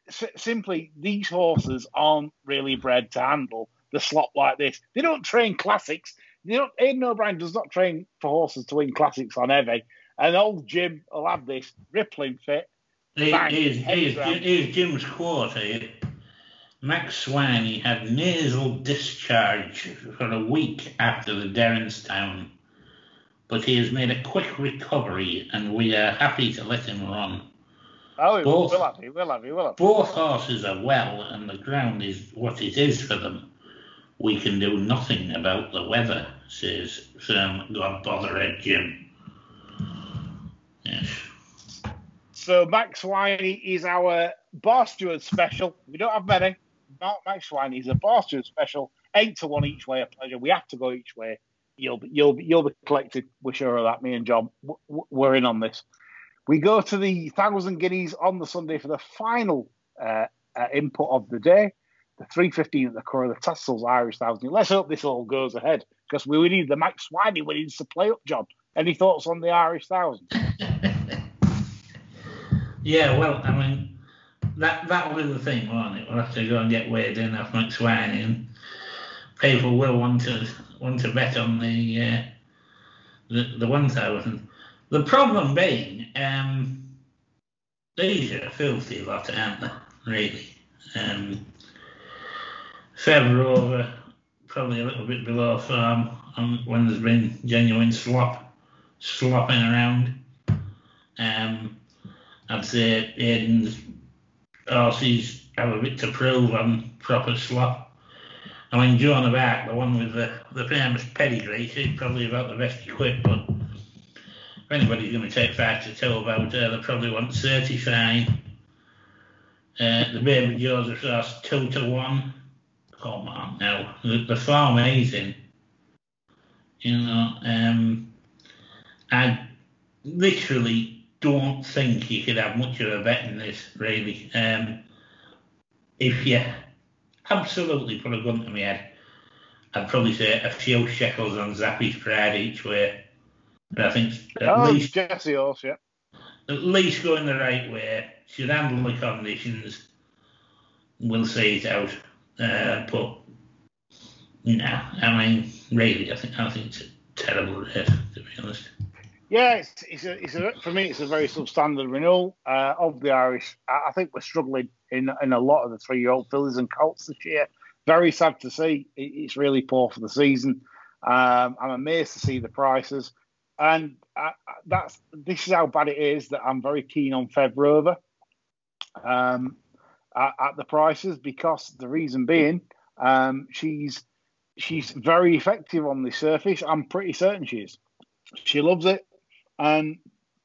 s- simply, these horses aren't really bred to handle the slot like this. They don't train classics. They don't. Aidan O'Brien does not train for horses to win classics on heavy. And old Jim will have this rippling fit. Here- Here's, here's, here's Jim's quote here. Mac Swiney had nasal discharge for a week after the Derrinstown, but he has made a quick recovery and we are happy to let him run. Oh, will Both. have you, we'll have you, we'll have. Both horses are well and the ground is what it is for them. We can do nothing about the weather, says firm God bother Jim. Yes. So Mac Swiney is our bar steward special. We don't have many. Not Mac Swiney. He's a bar steward special. Eight to one each way. A pleasure. We have to go each way. You'll be, you'll be, you'll be collected. We're sure of that. Me and John, we're in on this. We go to the thousand guineas on the Sunday for the final uh, uh, input of the day. The three fifteen at the Curragh of the Tattersalls Irish thousand. Let's hope this all goes ahead because we need the Mac Swiney. Need to play up, John. Any thoughts on the Irish thousand? Yeah, well, I mean, that that'll be the thing, won't it? We'll have to go and get weird in off Mac Swiney, and people will want to want to bet on the uh, the the one thousand. The problem being, um, these are a filthy lot, aren't they? Really. Um, Feather probably a little bit below farm um, when there's been genuine slop slopping around. Um, I'd say Aidan's horses have a bit to prove on proper slop. I mean, Joan of Arc, the one with the, the famous pedigree, she's probably about the best equipped, but if anybody's going to take five to two about her, they probably want certified. Uh, the baby Joseph horse, two to one. Come on now, the, form he's in. You know, um, I literally don't think you could have much of a bet in this, really. Um, if you absolutely put a gun to my head, I'd probably say a few shekels on Zappy's Pride each way. But I think at Oh, least Jesse Horse, yeah. at least going the right way. Should handle the conditions. We'll see it out. Uh, but no, I mean, really, I think I think it's a terrible rate to be honest. Yeah, it's, it's, a, it's a, for me, it's a very substandard renewal uh, of the Irish. I, I think we're struggling in in a lot of the three year old fillies and colts this year. Very sad to see. It, it's really poor for the season. Um, I'm amazed to see the prices, and I, I- that's this is how bad it is that I'm very keen on Fev Rover um, at, at the prices because the reason being um, she's she's very effective on the surface. I'm pretty certain she is. She loves it. And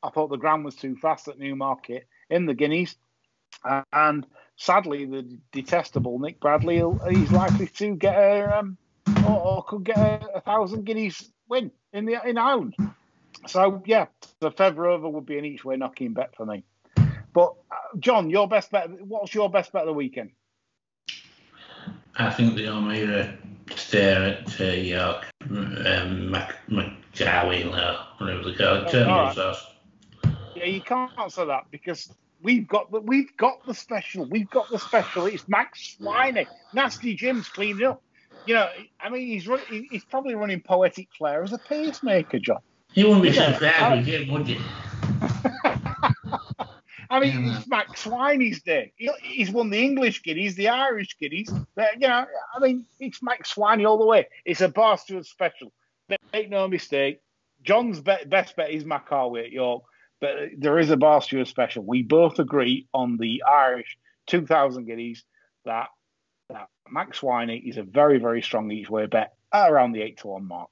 I thought the ground was too fast at Newmarket in the Guineas. Uh, and sadly, the detestable Nick Bradley, he's likely to get a, um, or, or could get a, a thousand Guineas win in the in Ireland. So yeah, the Fev Rover would be an each way knocking bet for me. But uh, John, your best bet. What's your best bet of the weekend? I think the Almira stare at uh, York, um, Mac, McJowie, or whatever they call it, Oh. Yeah, you can't answer that because we've got the we've got the special. We've got the special. It's Mac Swiney. Nasty Jim's cleaning up. You know, I mean, he's run, he's probably running Poetic Flare as a pacemaker, John. He wouldn't be so fair with him, would you? I mean, it's Mac Swiney's day. He- He's won the English Guineas, the Irish Guineas. But, you know, I mean, it's Mac Swiney all the way. It's a Bar Stewart special. Make no mistake. John's be- best bet is Makawee at York, but there is a Bar Stewart special. We both agree on the Irish 2,000 Guineas that, that Mac Swiney is a very, very strong each way bet around the 8 to 1 mark.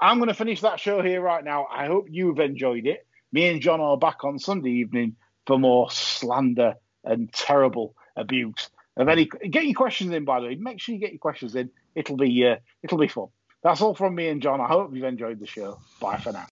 I'm going to finish that show here right now. I hope you've enjoyed it. Me and John are back on Sunday evening for more slander and terrible abuse of any. Get your questions in, by the way. Make sure you get your questions in. It'll be uh, it'll be fun. That's all from me and John. I hope you've enjoyed the show. Bye for now.